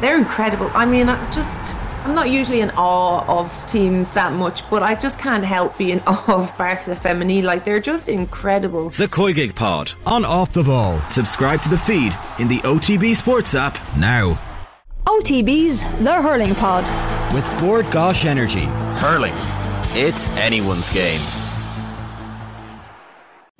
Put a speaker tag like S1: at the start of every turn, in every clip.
S1: they're incredible. I mean, I just I'm not usually in awe of teams that much, but I just can't help being awe of Barça Femení. Like they're just incredible.
S2: The COYGIG Pod
S3: on Off the Ball.
S2: Subscribe to the feed in the OTB Sports app now.
S4: OTB's The Hurling Pod
S2: with Bord Gáis Energy. Hurling, it's anyone's game.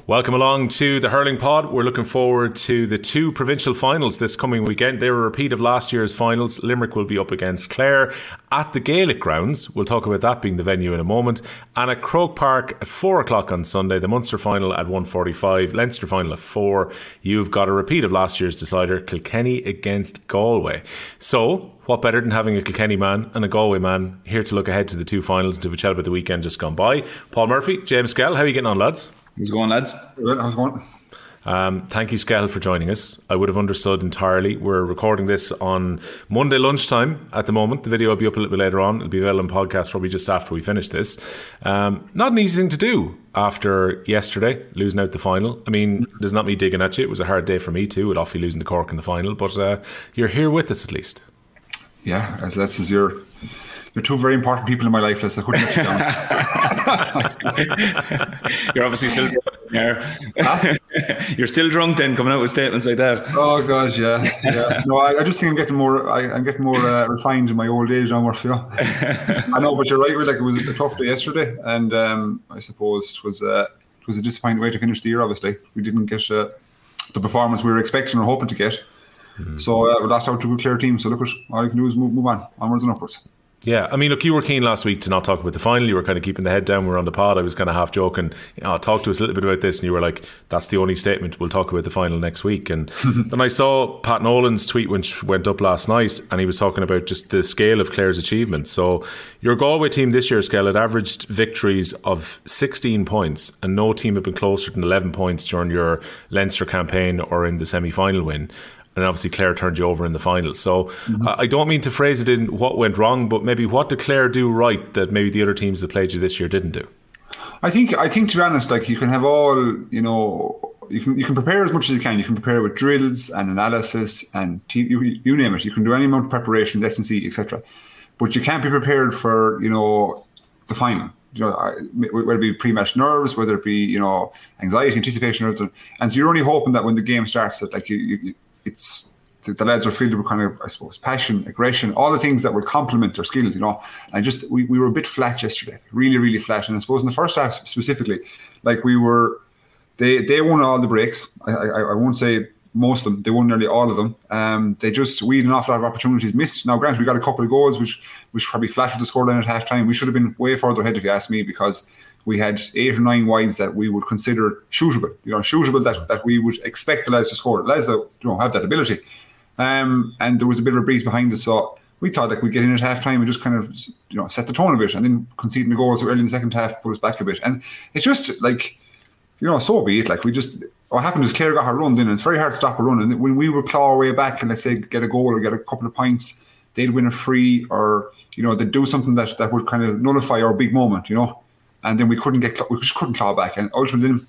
S5: Welcome along to the Hurling Pod. We're looking forward to the two provincial finals this coming weekend. They're a repeat of last year's finals. Limerick will be up against Clare at the Gaelic grounds. We'll talk about that being the venue in a moment. And at Croke Park at four o'clock on Sunday, the Munster final at 1.45, Leinster final at four. You've got a repeat of last year's decider, Kilkenny against Galway. So what better than having a Kilkenny man and a Galway man here to look ahead to the two finals and to have a chat about the weekend just gone by? Paul Murphy, James Skehill, how are you getting on, lads?
S6: How's it going, lads?
S7: How's it going?
S5: Um, thank you, Skell, for joining us. I would have understood entirely. We're recording this on Monday lunchtime at the moment. The video will be up a little bit later on. It'll be available on podcast probably just after we finish this. Um, not an easy thing to do after yesterday, losing out the final. I mean, there's not me digging at you. It was a hard day for me too, with Offaly losing the Cork in the final, but uh, you're here with us at least.
S7: Yeah, as that's as your you're two very important people in my life, Les. I couldn't let
S6: you down. You're obviously still drunk huh? You're still drunk then, coming out with statements like that.
S7: Oh gosh, yeah, yeah. No, I, I just think I'm getting more. I, am getting more uh, refined in my old age, now, Murphy. You know? I know, but you're right. Like it was a tough day yesterday, and um, I suppose it was uh, it was a disappointing way to finish the year. Obviously, we didn't get uh, the performance we were expecting or hoping to get. Mm. So uh, we lost out to a Clare team. So look, at all you can do is move, move on, onwards and upwards.
S5: Yeah, I mean, look, you were keen last week to not talk about the final. You were kind of keeping the head down. We are on the pod. I was kind of half joking. Know, talk to us a little bit about this, and you were like, "That's the only statement. We'll talk about the final next week." And then I saw Pat Nolan's tweet which went up last night, and he was talking about just the scale of Clare's achievements. So your Galway team this year, Scale, had averaged victories of 16 points, and no team had been closer than 11 points during your Leinster campaign or in the semi-final win and obviously Clare turned you over in the final. So mm-hmm. I don't mean to phrase it in what went wrong, but maybe what did Clare do right that maybe the other teams that played you this year didn't do?
S7: I think I think to be honest, like you can have all you know. You can you can prepare as much as you can. You can prepare with drills and analysis and you, you name it. You can do any amount of preparation, S&C, etc. But you can't be prepared for you know the final you know, whether it be pre-match nerves, whether it be you know anxiety, anticipation, etc. and so you're only hoping that when the game starts that like you, you, it's the lads are filled with kind of, I suppose, passion, aggression, all the things that would complement their skills, you know. And just we, we were a bit flat yesterday, really, really flat. And I suppose in the first half specifically, like we were, they they won all the breaks. I, I, I won't say most of them, they won nearly all of them. Um, they just we had an awful lot of opportunities missed. Now, granted, we got a couple of goals, which which probably flattered the scoreline at halftime. We should have been way further ahead, if you ask me, because we had eight or nine wides that we would consider shootable, you know, shootable that, that we would expect the lads to score. The lads that you know have that ability. Um, and there was a bit of a breeze behind us, so we thought like we'd get in at half time and just kind of you know set the tone a bit and then conceding the goals early in the second half put us back a bit. And it's just like you know, so be it. Like we just what happened is Clare got her run in and it's very hard to stop a run. And when we would claw our way back and let's say get a goal or get a couple of points, they'd win a free or you know, they'd do something that, that would kind of nullify our big moment, you know and then we couldn't get we just couldn't claw back. And ultimately,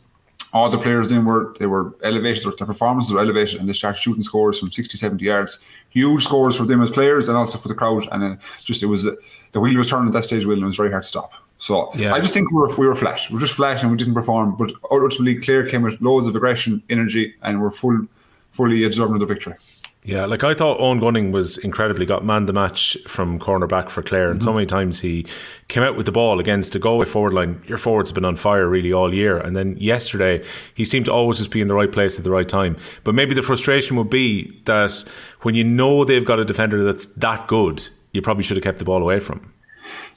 S7: all the players then were they were elevated, or their performances were elevated, and they started shooting scores from 60, 70 yards. Huge scores for them as players and also for the crowd. And then just it was the wheel was turning at that stage, Will, and it was very hard to stop. So yeah. I just think we were, we were flat. We were just flat and we didn't perform. But ultimately, Clare came with loads of aggression, energy, and were full, fully deserving of the victory.
S5: Yeah, like I thought Eoghan Gunning was incredibly got man the match from cornerback for Clare, and mm-hmm. so many times he came out with the ball against a Galway forward line. Your forwards have been on fire really all year, and then yesterday he seemed to always just be in the right place at the right time. But maybe the frustration would be that when you know they've got a defender that's that good, you probably should have kept the ball away from. Him.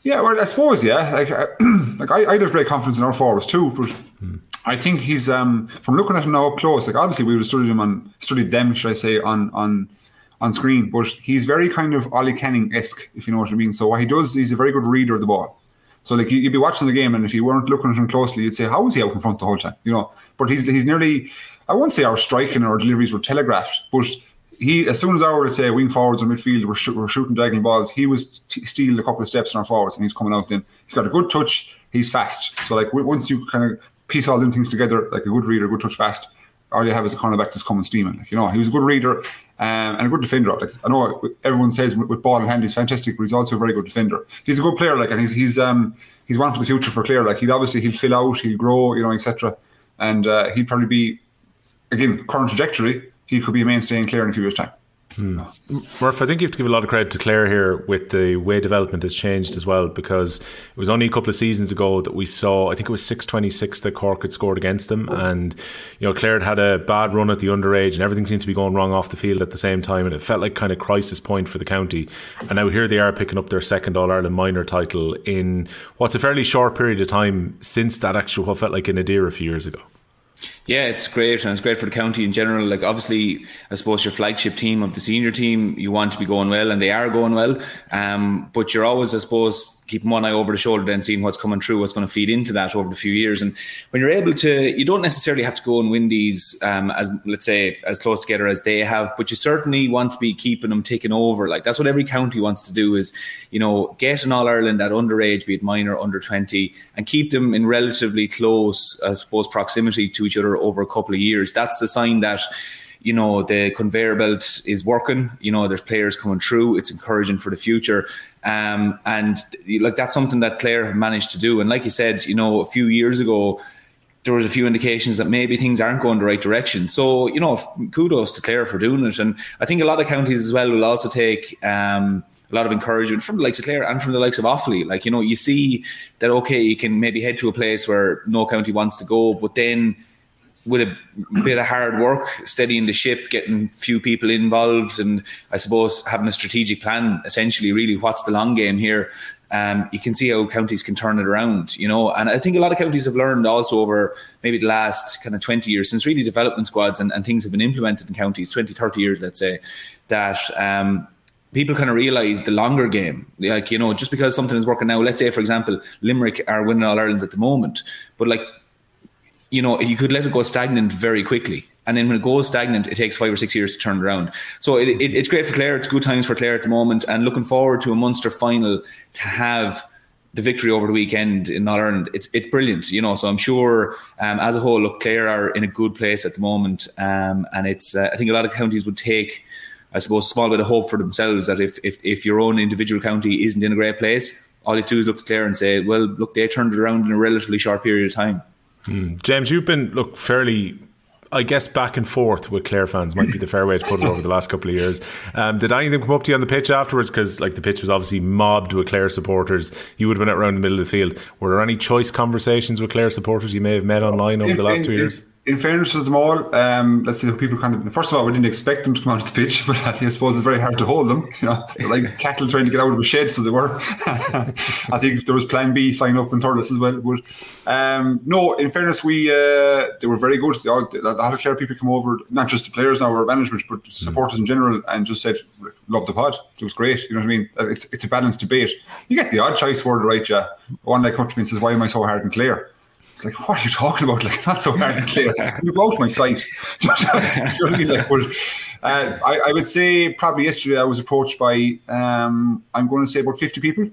S7: Yeah, well, I suppose yeah. Like, uh, like I, I have great confidence in our forwards too, but. I think he's um, from looking at him now up close. Like obviously we would have studied him on studied them, should I say, on on on screen. But he's very kind of Ollie Canning esque, if you know what I mean. So what he does, he's a very good reader of the ball. So like you'd be watching the game, and if you weren't looking at him closely, you'd say, "How is he out in front the whole time?" You know. But he's he's nearly. I won't say our striking or deliveries were telegraphed, but he as soon as our let's say wing forwards or midfield were, sh- were shooting diagonal balls, he was t- stealing a couple of steps in our forwards, and he's coming out. Then he's got a good touch. He's fast. So like once you kind of piece all them things together like a good reader, good touch fast. All you have is a cornerback that's coming steaming. Like, you know, he was a good reader, Um, and a good defender. Like I know everyone says with, with ball in hand he's fantastic, but he's also a very good defender. He's a good player, like, and he's he's um he's one for the future for Clare. Like he'll obviously he'll fill out, he'll grow, you know, etc. And uh, he'd probably be again current trajectory. He could be a mainstay in Clare in a few years' time.
S5: Hmm. Murph, I think you have to give a lot of credit to Clare here with the way development has changed as well because it was only a couple of seasons ago that we saw, I think it was 626 that Cork had scored against them. And, you know, Clare had had a bad run at the underage and everything seemed to be going wrong off the field at the same time. And it felt like kind of crisis point for the county. And now here they are picking up their second All Ireland minor title in what's a fairly short period of time since that actual, what felt like an Adare a few years ago.
S6: Yeah, it's great, and it's great for the county in general. Like, obviously, I suppose your flagship team of the senior team, you want to be going well, and they are going well. Um, but you're always, I suppose, keeping one eye over the shoulder, then seeing what's coming through, what's going to feed into that over the few years. And when you're able to, you don't necessarily have to go and win these um, as let's say as close together as they have, but you certainly want to be keeping them taking over. Like that's what every county wants to do is, you know, get an All Ireland at underage, be it minor, under twenty, and keep them in relatively close, I suppose, proximity to each other over a couple of years. That's a sign that you know the conveyor belt is working you know there's players coming through it's encouraging for the future um, and like that's something that Clare have managed to do and like you said you know a few years ago there was a few indications that maybe things aren't going the right direction. So, you know, kudos to Clare for doing it. And I think a lot of counties as well will also take um, a lot of encouragement from the likes of Clare and from the likes of Offaly. Like, you know, you see that, okay, you can maybe head to a place where no county wants to go, but then with a bit of hard work, steadying the ship, getting few people involved, and I suppose having a strategic plan. Essentially, really, what's the long game here? Um, you can see how counties can turn it around, you know. And I think a lot of counties have learned also over maybe the last kind of 20 years since really development squads and, and things have been implemented in counties, 20, 30 years, let's say, that um, people kind of realize the longer game. Like, you know, just because something is working now, let's say, for example, Limerick are winning All Irelands at the moment, but like you know, you could let it go stagnant very quickly. And then when it goes stagnant, it takes five or six years to turn around. So it, it, it's great for Clare. It's good times for Clare at the moment. And looking forward to a Munster final to have the victory over the weekend in All Ireland. It's it's brilliant, you know. So I'm sure, um, as a whole, look, Clare are in a good place at the moment, um, and it's. Uh, I think a lot of counties would take, I suppose, a small bit of hope for themselves that if if if your own individual county isn't in a great place, all you have to do is look to Clare and say, well, look, they turned it around in a relatively short period of time.
S5: Mm. James, you've been look fairly I guess back and forth with Clare fans might be the fair way to put it over the last couple of years. Um, did any of them come up to you on the pitch afterwards? Because like the pitch was obviously mobbed with Clare supporters. You would have been out around the middle of the field. Were there any choice conversations with Clare supporters you may have met online over the last two years?
S7: In fairness to them all, um, let's say people kind of first of all we didn't expect them to come onto the pitch, but I, think, I suppose it's very hard to hold them. You know, like cattle trying to get out of a shed, so they were. I think there was Plan B sign up in Thurles as well. But um, no, in fairness, we uh, they were very good. A lot of Clare people come over, not just the players now or management, but supporters mm. in general, and just said, "Love the pod. It was great." You know what I mean? It's it's a balanced debate. You get the odd choice word right, yeah. One like come to me and says, "Why am I so hard and Clare?" It's like, what are you talking about? Like, not so hard and Clare. You go to my site. uh, I, I, would say probably yesterday I was approached by, um, I'm going to say about 50 people.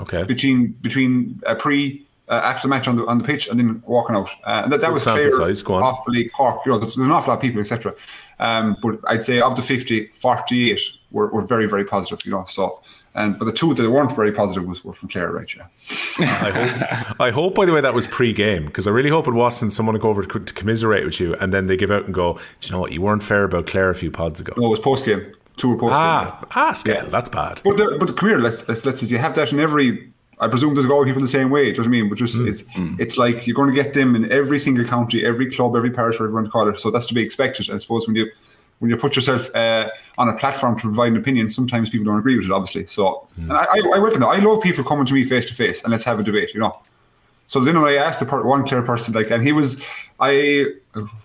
S5: Okay.
S7: Between between uh, pre uh, after the match on the on the pitch and then walking out. Uh, and that, that was clear. Size. Go on. Offaly Cork. You know, there's, there's an awful lot of people, etc. Um, but I'd say of the 50, 48 were, were very very positive. You know, so and but the two that weren't very positive was were from Clare, right? Yeah.
S5: I hope. I hope, by the way, that was pre-game because I really hope it wasn't someone to go over to, to, commiserate with you, and then they give out and go, you know what, you weren't fair about Clare a few pods ago.
S7: No, it was post-game. Two were post-game.
S5: Ah, ah, scale. Yeah. That's bad.
S7: But there, but come here, let's let's let's you have that in every. I presume there's always people the same way. Do you know what I mean? But just mm. it's mm. it's like you're going to get them in every single county, every club, every parish, whatever you want to call it. So that's to be expected. I suppose when you when you put yourself uh, on a platform to provide an opinion, sometimes people don't agree with it, obviously. So, mm. and I, I, I welcome that. I love people coming to me face to face and let's have a debate, you know. So then when I asked the per- one Clare person, like, and he was, I,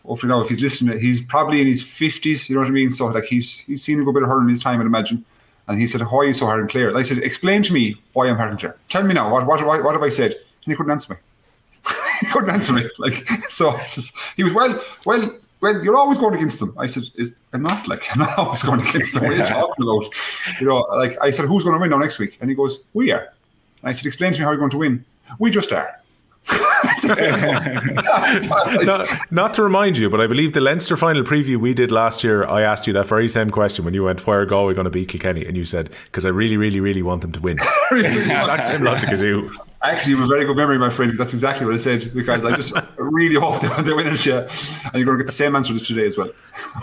S7: hopefully now if he's listening, he's probably in his 50s, you know what I mean? So, like, he's he's seen a good bit of hurling in his time, I'd imagine. And he said, Why are you so hard and Clare? And I said, Explain to me why I'm hard and Clare. Tell me now, what, what, what, what have I said? And he couldn't answer me. he couldn't answer me. Like, so just, he was, Well, well, well, you're always going against them. I said, is, I'm not like, I'm not always going against them. What are you talking about? You know, like I said, who's going to win now next week? And he goes, we are. And I said, explain to me how you're going to win. We just are.
S5: not, not, to remind you, but I believe the Leinster final preview we did last year, I asked you that very same question when you went, "Where are Galway going to beat Kilkenny?" And you said, "Because I really, really, really want them to win." That's same logic as you.
S7: Actually, you have a very good memory, my friend. That's exactly what I said because I just really hope they're, they're winning shit, and you're going to get the same answer today as well.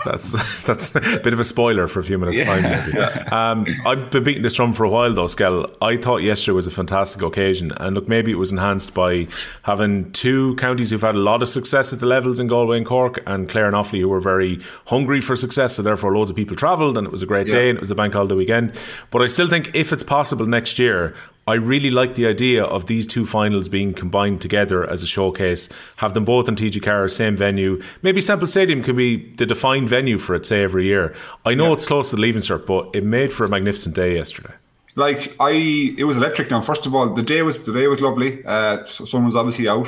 S5: That's that's a bit of a spoiler for a few minutes yeah. time. Yeah. Um, I've been beating this drum for a while though, Skell. I thought yesterday was a fantastic occasion, and look, maybe it was enhanced by having two counties who've had a lot of success at the levels in Galway and Cork, and Clare and Offaly who were very hungry for success. So therefore, loads of people travelled, and it was a great yeah. day, and it was a bank holiday weekend. But I still think if it's possible next year, I really like the idea of these two finals being combined together as a showcase. Have them both in TG Carr, same venue. Maybe Semple Stadium could be the defined venue for it, say every year. I know yeah. it's close to the Leaving Cert, but it made for a magnificent day yesterday.
S7: Like I, it was electric. Now, first of all, the day was the day was lovely. Uh, sun was obviously out.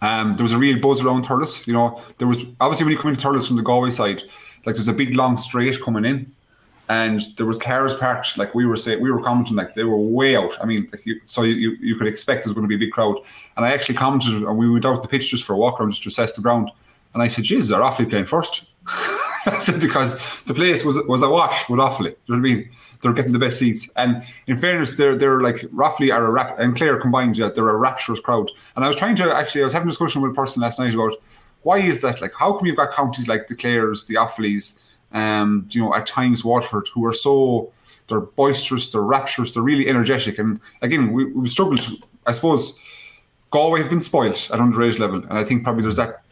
S7: Um, there was a real buzz around Thurles. You know, there was obviously when you come into Thurles from the Galway side, like there's a big long straight coming in and there was cars parked like we were saying we were commenting like they were way out i mean like you, so you, you could expect there's going to be a big crowd and i actually commented and we went out to the pitch just for a walk around just to assess the ground and i said geez they're Offaly playing first I said because the place was was awash with Offaly. You know what I mean? They're getting the best seats, and in fairness, they're they're like roughly are a rap and Clare combined. Yeah, they're a rapturous crowd. And I was trying to actually, I was having a discussion with a person last night about why is that? Like, how come you've got counties like the Clares, the Offalys, um, you know, at times Waterford, who are so they're boisterous, they're rapturous, they're really energetic. And again, we, we struggle to, I suppose, Galway have been spoilt at underage level, and I think probably there's that.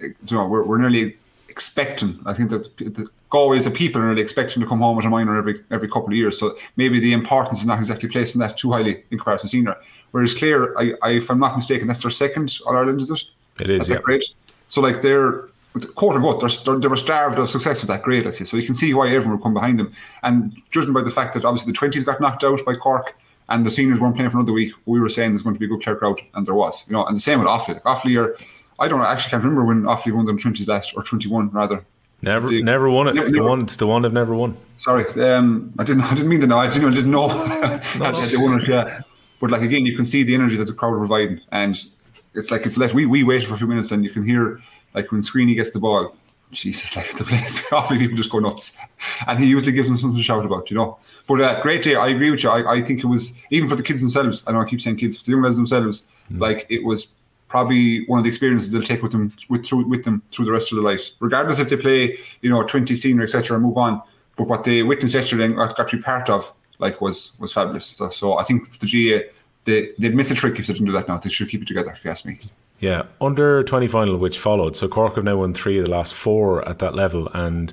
S7: You know, we're, we're nearly expecting. I think that the Galway as a people are nearly expecting to come home with a minor every every couple of years. So maybe the importance is not exactly placing that too highly in comparison senior. Whereas Clare, I, I, if I'm not mistaken, that's their second All Ireland, is it?
S5: It is.
S7: That's
S5: yeah. Great.
S7: So like they're quote unquote, they're, they were starved of success at that grade, I say. So you can see why everyone would come behind them. And judging by the fact that obviously the 20s got knocked out by Cork and the seniors weren't playing for another week, we were saying there's going to be a good Clare crowd, and there was. You know, and the same with Offaly. Like Offaly are, I don't know, I actually can't remember when Offaly won them 20s last, or 21 rather.
S5: Never, they, never won it. It's never, the one. It's the one they've never won.
S7: Sorry, um, I didn't. I didn't mean to know. I didn't, I didn't know no. they won it. Yeah, but like again, you can see the energy that the crowd are providing, and it's like it's let we we waited for a few minutes, and you can hear like when Screeney gets the ball, Jesus, like the place, Offaly people just go nuts. And he usually gives them something to shout about, you know. But uh, great day. I agree with you. I, I think it was, even for the kids themselves, I know I keep saying kids, for the young lads themselves, mm. like it was probably one of the experiences they'll take with them with, through, with them through the rest of their life. Regardless if they play, you know, 20 senior, etc., and move on. But what they witnessed yesterday and got, got to be part of, like, was was fabulous. So, so I think the GAA, they, they'd miss a trick if they didn't do that now. They should keep it together, if you ask me.
S5: Yeah, under 20 final, which followed. So Cork have now won three of the last four at that level. And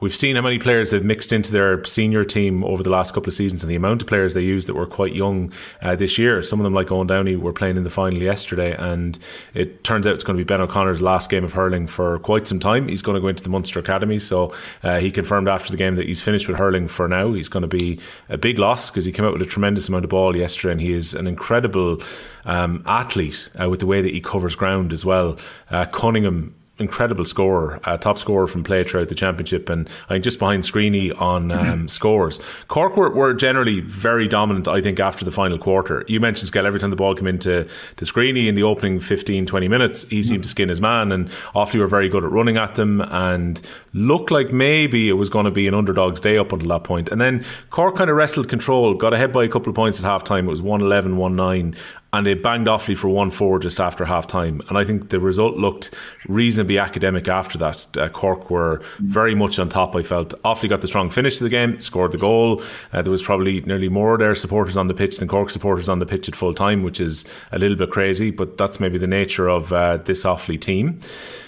S5: we've seen how many players they've mixed into their senior team over the last couple of seasons and the amount of players they used that were quite young uh, this year. Some of them, like Eoin Downey, were playing in the final yesterday. And it turns out it's going to be Ben O'Connor's last game of hurling for quite some time. He's going to go into the Munster Academy. So uh, he confirmed after the game that he's finished with hurling for now. He's going to be a big loss because he came out with a tremendous amount of ball yesterday and he is an incredible um, athlete uh, with the way that he covers ground as well. Uh, Cunningham incredible scorer, uh, top scorer from play throughout the championship, and I think just behind Screeney on um, scores. Cork were, were, generally very dominant, I think, after the final quarter. You mentioned Skell every time the ball came into to Screeney in the opening 15, 20 minutes, he seemed mm. to skin his man, and Offaly were very good at running at them and looked like maybe it was going to be an underdog's day up until that point. And then Cork kind of wrestled control, got ahead by a couple of points at half time. It was 111, 1 9, and they banged Offaly for 1 4 just after half time. And I think the result looked reasonably academic after that. Uh, Cork were very much on top, I felt. Offaly got the strong finish to the game, scored the goal. Uh, there was probably nearly more of their supporters on the pitch than Cork supporters on the pitch at full time, which is a little bit crazy, but that's maybe the nature of uh, this Offaly team.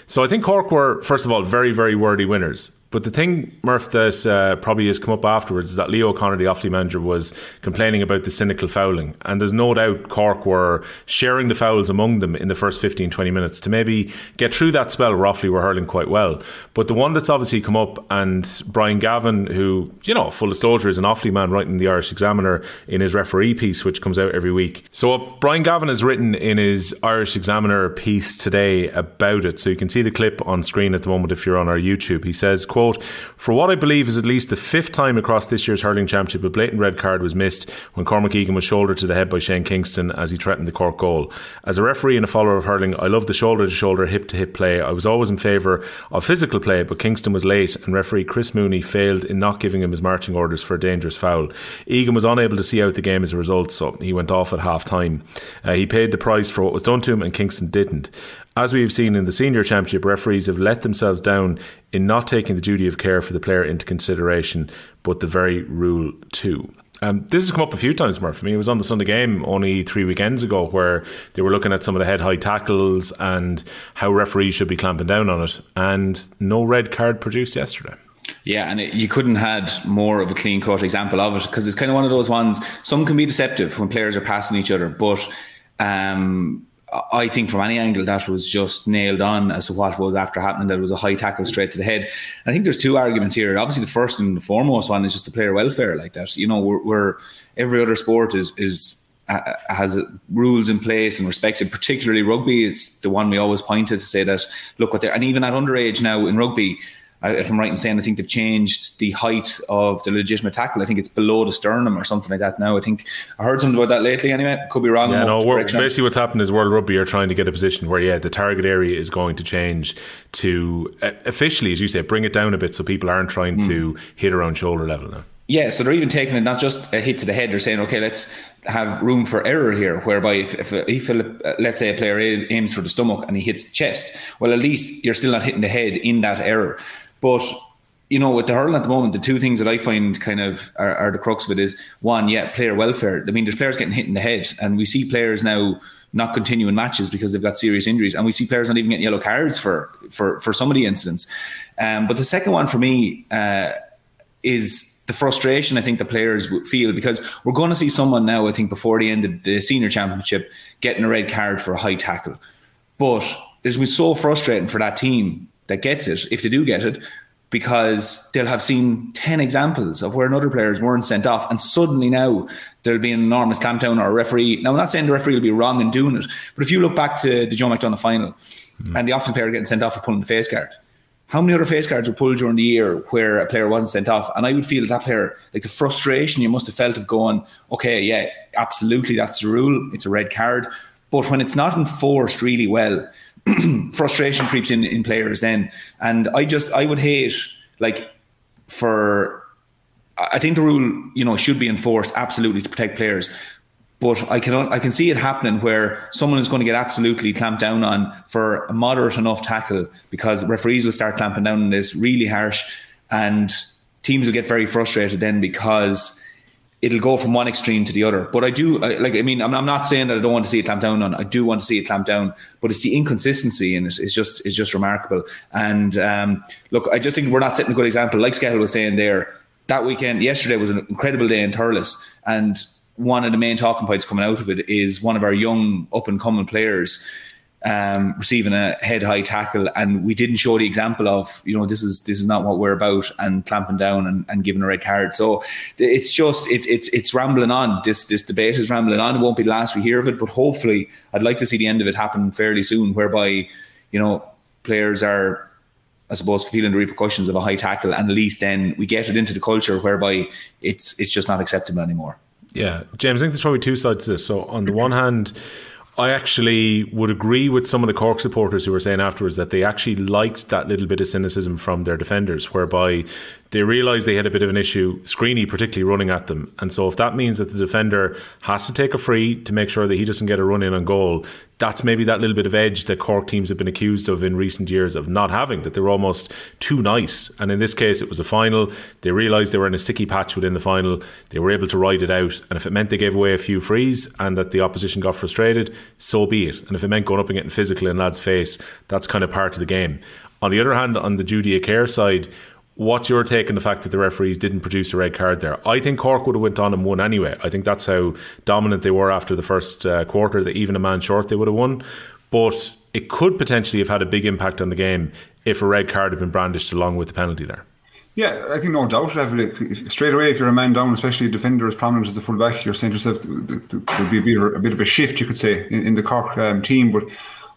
S5: So I think Cork were, first of all, very, very worthy winners. But the thing, Murph, that uh, probably has come up afterwards is that Leo O'Connor, the Offaly manager, was complaining about the cynical fouling. And there's no doubt Cork were sharing the fouls among them in the first 15, 20 minutes to maybe get through that spell where Offaly were hurling quite well. But the one that's obviously come up, and Brian Gavin, who, you know, full disclosure, is an Offaly man writing the Irish Examiner in his referee piece, which comes out every week. So what Brian Gavin has written in his Irish Examiner piece today about it, so you can see the clip on screen at the moment if you're on our YouTube. He says, quote, For what I believe is at least the fifth time across this year's hurling championship, a blatant red card was missed when Cormac Egan was shouldered to the head by Shane Kingston as he threatened the Cork goal. As a referee and a follower of hurling, I love the shoulder to shoulder, hip to hip play. I was always in favour of physical play, but Kingston was late and referee Chris Mooney failed in not giving him his marching orders for a dangerous foul. Egan was unable to see out the game as a result, so he went off at half time. Uh, he paid the price for what was done to him, and Kingston didn't. As we have seen in the senior championship, referees have let themselves down in not taking the duty of care for the player into consideration, but the very rule too. Um, this has come up a few times, Murph. I mean, it was on the Sunday game only three weekends ago where they were looking at some of the head high tackles and how referees should be clamping down on it, and no red card produced yesterday.
S6: Yeah, and it, you couldn't had more of a clean cut example of it because it's kind of one of those ones. Some can be deceptive when players are passing each other, but um, I think from any angle that was just nailed on as to what was after happening. That was a high tackle straight to the head. I think there's two arguments here. Obviously, the first and the foremost one is just the player welfare, like that. You know, where every other sport is is uh, has rules in place and respects it. Particularly rugby, it's the one we always pointed to say that look what they're and even at underage now in rugby if I'm right in saying, I think they've changed the height of the legitimate tackle. I think it's below the sternum or something like that now. I think I heard something about that lately. Anyway, could be wrong.
S5: Yeah, no. Basically, what's happened is World Rugby are trying to get a position where, yeah, the target area is going to change to uh, officially, as you say, bring it down a bit so people aren't trying mm. to hit around shoulder level now.
S6: Yeah, so they're even taking it not just a hit to the head. They're saying, okay, let's have room for error here, whereby if, if, if uh, let's say a player aims for the stomach and he hits the chest, well, at least you're still not hitting the head in that error. But you know, with the hurling at the moment, the two things that I find kind of are, are, the crux of it is one, yeah, player welfare. I mean, there's players getting hit in the head, and we see players now not continuing matches because they've got serious injuries, and we see players not even getting yellow cards for for for some of the incidents. Um, but the second one for me uh, is the frustration I think the players feel because we're going to see someone now, I think, before the end of the senior championship, getting a red card for a high tackle. But it's been so frustrating for that team that gets it, if they do get it, because they'll have seen 10 examples of where another players weren't sent off. And suddenly now there'll be an enormous clampdown or a referee. Now, I'm not saying the referee will be wrong in doing it, but if you look back to the Joe McDonagh final mm. and the Offaly player getting sent off for pulling the face guard, how many other face guards were pulled during the year where a player wasn't sent off? And I would feel that player, like the frustration you must have felt of going, okay, yeah, absolutely, that's the rule. It's a red card. But when it's not enforced really well, frustration creeps in in players then, and I just I would hate like for I think the rule you know should be enforced absolutely to protect players. But I can I can see it happening where someone is going to get absolutely clamped down on for a moderate enough tackle because referees will start clamping down on this really harsh, and teams will get very frustrated then because it'll go from one extreme to the other. But I do like. I mean, I'm, I'm, not saying that I don't want to see it clamped down on. I do want to see it clamped down, but it's the inconsistency and it's, it's just it's just remarkable. And um, look, I just think we're not setting a good example. Like Skehill was saying there, that weekend, yesterday was an incredible day in Thurles, and one of the main talking points coming out of it is one of our young up and coming players um, receiving a head high tackle, and we didn't show the example of you know this is this is not what we're about, and clamping down and, and giving a red card. So it's just it's it's it's rambling on. This this debate is rambling on. It won't be the last we hear of it, but hopefully, I'd like to see the end of it happen fairly soon, whereby you know players are. I suppose feeling the repercussions of a high tackle, and at least then we get it into the culture whereby it's it's just not acceptable anymore.
S5: Yeah, James, I think there's probably two sides to this. So on the one hand, I actually would agree with some of the Cork supporters who were saying afterwards that they actually liked that little bit of cynicism from their defenders, whereby they realised they had a bit of an issue, Screeney particularly running at them. And so if that means that the defender has to take a free to make sure that he doesn't get a run in on goal, that's maybe that little bit of edge that Cork teams have been accused of in recent years of not having, that they were almost too nice. And in this case, it was a final. They realised they were in a sticky patch within the final. They were able to ride it out. And if it meant they gave away a few frees and that the opposition got frustrated, so be it. And if it meant going up and getting physical in lads' face, that's kind of part of the game. On the other hand, on the of care side, What's your take on the fact that the referees didn't produce a red card there? I think Cork would have went on and won anyway. I think that's how dominant they were after the first uh, quarter. That even a man short they would have won, but it could potentially have had a big impact on the game if a red card had been brandished along with the penalty there.
S7: Yeah, I think no doubt. Straight away, if you're a man down, especially a defender as prominent as the fullback, you're saying to yourself there'll be a bit, of a, shift, you could say, in, in the Cork um, team. But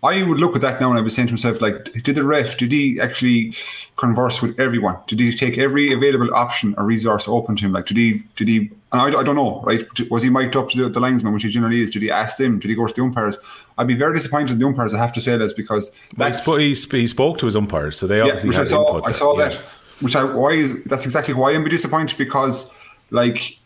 S7: I would look at that now and I was saying to myself, like, did the ref, did he actually converse with everyone? Did he take every available option or resource open to him? Like, did he, did he, and I, I don't know, right? Was he mic'd up to the, the linesman, which he generally is? Did he ask them? Did he go to the umpires? I'd be very disappointed in the umpires, I have to say this, because
S5: that's. But he, he spoke to his umpires, so they obviously
S7: yeah,
S5: had
S7: I saw,
S5: input.
S7: I saw
S5: yeah.
S7: that, which I, why is, that's exactly why I'm disappointed because, like,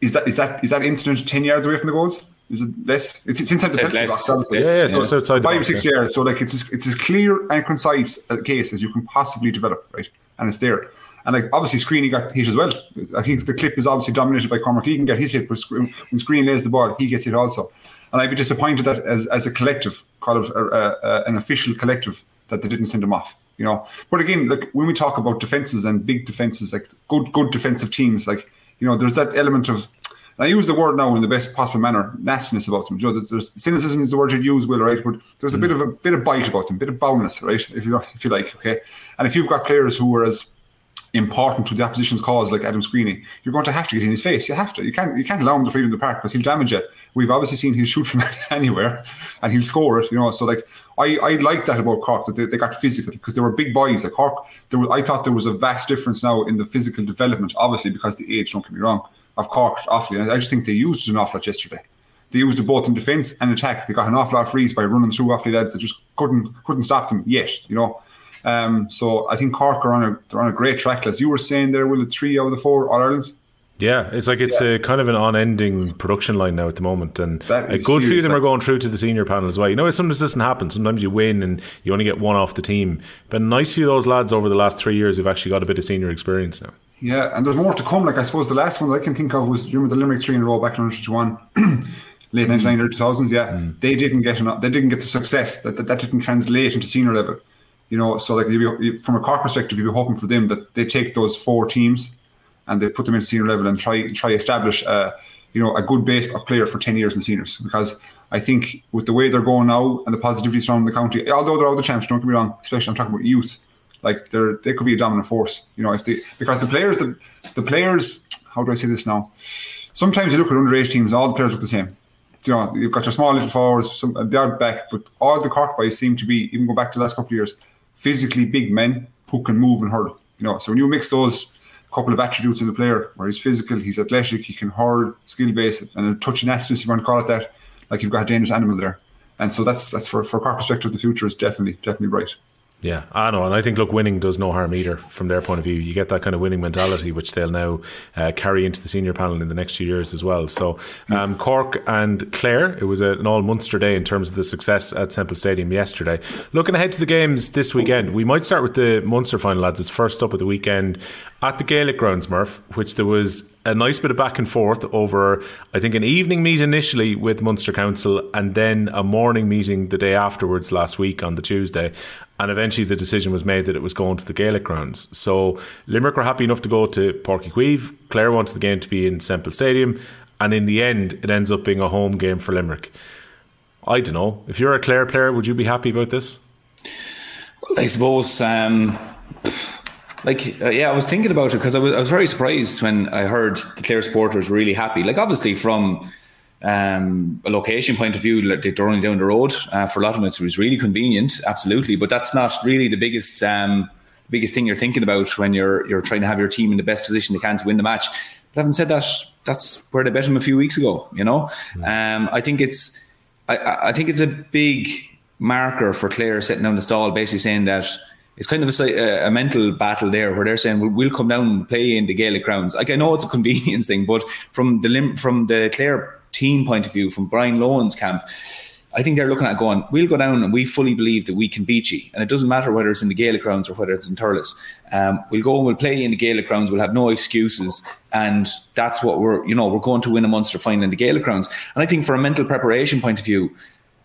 S7: is that, is that, is that incident 10 yards away from the goals? Is it less? It's, it's inside the
S6: It's
S7: penalty
S6: less.
S7: box. obviously.
S5: Yeah, yeah, it's just outside the
S7: five
S5: box,
S7: six
S5: yeah.
S7: yards. So like it's as, it's as clear and concise a case as you can possibly develop, right? And it's there. And like obviously, Screeney got hit as well. I think the clip is obviously dominated by Cormac. He can get his hit, but when Screen lays the ball, he gets hit also. And I'd be disappointed that as, as a collective, call it uh, uh, an official collective, that they didn't send him off. You know. But again, like when we talk about defenses and big defenses, like good good defensive teams, like you know, there's that element of and I use the word now in the best possible manner, nastiness about them. You know, there's cynicism is the word you'd use, Will, right? But there's a mm. bit of a bit of bite about them, a bit of boundness, right? If you if you like, okay. And if you've got players who are as important to the opposition's cause, like Adam Screeney, you're going to have to get in his face. You have to. You can't. You can't allow him to freedom of the park because he'll damage it. We've obviously seen he'll shoot from anywhere, and he'll score it. You know, so like I, I like that about Cork that they, they got physical because they were big boys. At Cork, there was, I thought there was a vast difference now in the physical development. Obviously, because the age. Don't get me wrong. Of Cork, Offaly. And I just think they used it an awful lot yesterday. They used it both in defence and attack. They got an awful lot of frees by running through Offaly lads that just couldn't couldn't stop them yet. You know. Um, so I think Cork are on a they're on a great track. As you were saying there, will the three out of the four All Irelands.
S5: Yeah, it's like it's a kind of an unending production line now at the moment, and a good few of them are going through to the senior panel as well. You know, sometimes this doesn't happen. Sometimes you win and you only get one off the team. But a nice few of those lads over the last three years who've actually got a bit of senior experience now.
S7: Yeah, and there's more to come. Like I suppose the last one that I can think of was you remember the Limerick three in a row back in 1921, late 1990s, early 2000s. Yeah, mm. they didn't get enough. They didn't get the success that, that that didn't translate into senior level. You know, so like you'd be, from a Cork perspective, you'd be hoping for them that they take those four teams and they put them in senior level and try try establish a you know a good base of player for 10 years in seniors because I think with the way they're going now and the positivity surrounding the county, although they're all the champs, don't get me wrong, especially I'm talking about youth, like they're they could be a dominant force, you know, if they because the players the the players how do I say this now? Sometimes you look at underage teams, all the players look the same. You know, you've got your small little forwards, some they are back, but all the Cork boys seem to be, even go back to the last couple of years, physically big men who can move and hurl. You know, so when you mix those couple of attributes in the player, where he's physical, he's athletic, he can hurl, skill based, and a touch of nastiness, if you want to call it that, like you've got a dangerous animal there. And so that's that's for for Cork perspective, the future is definitely definitely bright.
S5: Yeah, I know, and I think look, winning does no harm either from their point of view. You get that kind of winning mentality, which they'll now uh, carry into the senior panel in the next few years as well. So, um, Cork and Clare, it was a, an all Munster day in terms of the success at Semple Stadium yesterday. Looking ahead to the games this weekend, we might start with the Munster final, lads. It's first up at the weekend at the Gaelic grounds, Murph, which there was a nice bit of back and forth over, I think, an evening meet initially with Munster Council and then a morning meeting the day afterwards last week on the Tuesday. And eventually the decision was made that it was going to the Gaelic grounds. So Limerick were happy enough to go to Páirc Uí Chaoimh. Clare wanted the game to be in Semple Stadium. And in the end, it ends up being a home game for Limerick. I don't know. If you're a Clare player, would you be happy about this?
S6: I suppose, um, like, uh, yeah, I was thinking about it because I was, I was very surprised when I heard the Clare supporters really happy. Like, obviously, from um, a location point of view, like they're only down the road. Uh, for a lot of them, it was really convenient, absolutely. But that's not really the biggest um, biggest thing you're thinking about when you're you're trying to have your team in the best position they can to win the match. But having said that, that's where they bet them a few weeks ago. You know, um, I think it's I- I, think it's a big marker for Clare sitting down the stall, basically saying that it's kind of a, a, a mental battle there, where they're saying we'll, we'll come down and play in the Gaelic grounds. Like I know it's a convenience thing, but from the lim- from the Clare team point of view, from Brian Lohan's camp. I think they're looking at going, we'll go down and we fully believe that we can beat you. And it doesn't matter whether it's in the Gaelic grounds or whether it's in Thurles. Um, we'll go and we'll play in the Gaelic grounds. We'll have no excuses. And that's what we're, you know, we're going to win a Munster final in the Gaelic grounds. And I think for a mental preparation point of view,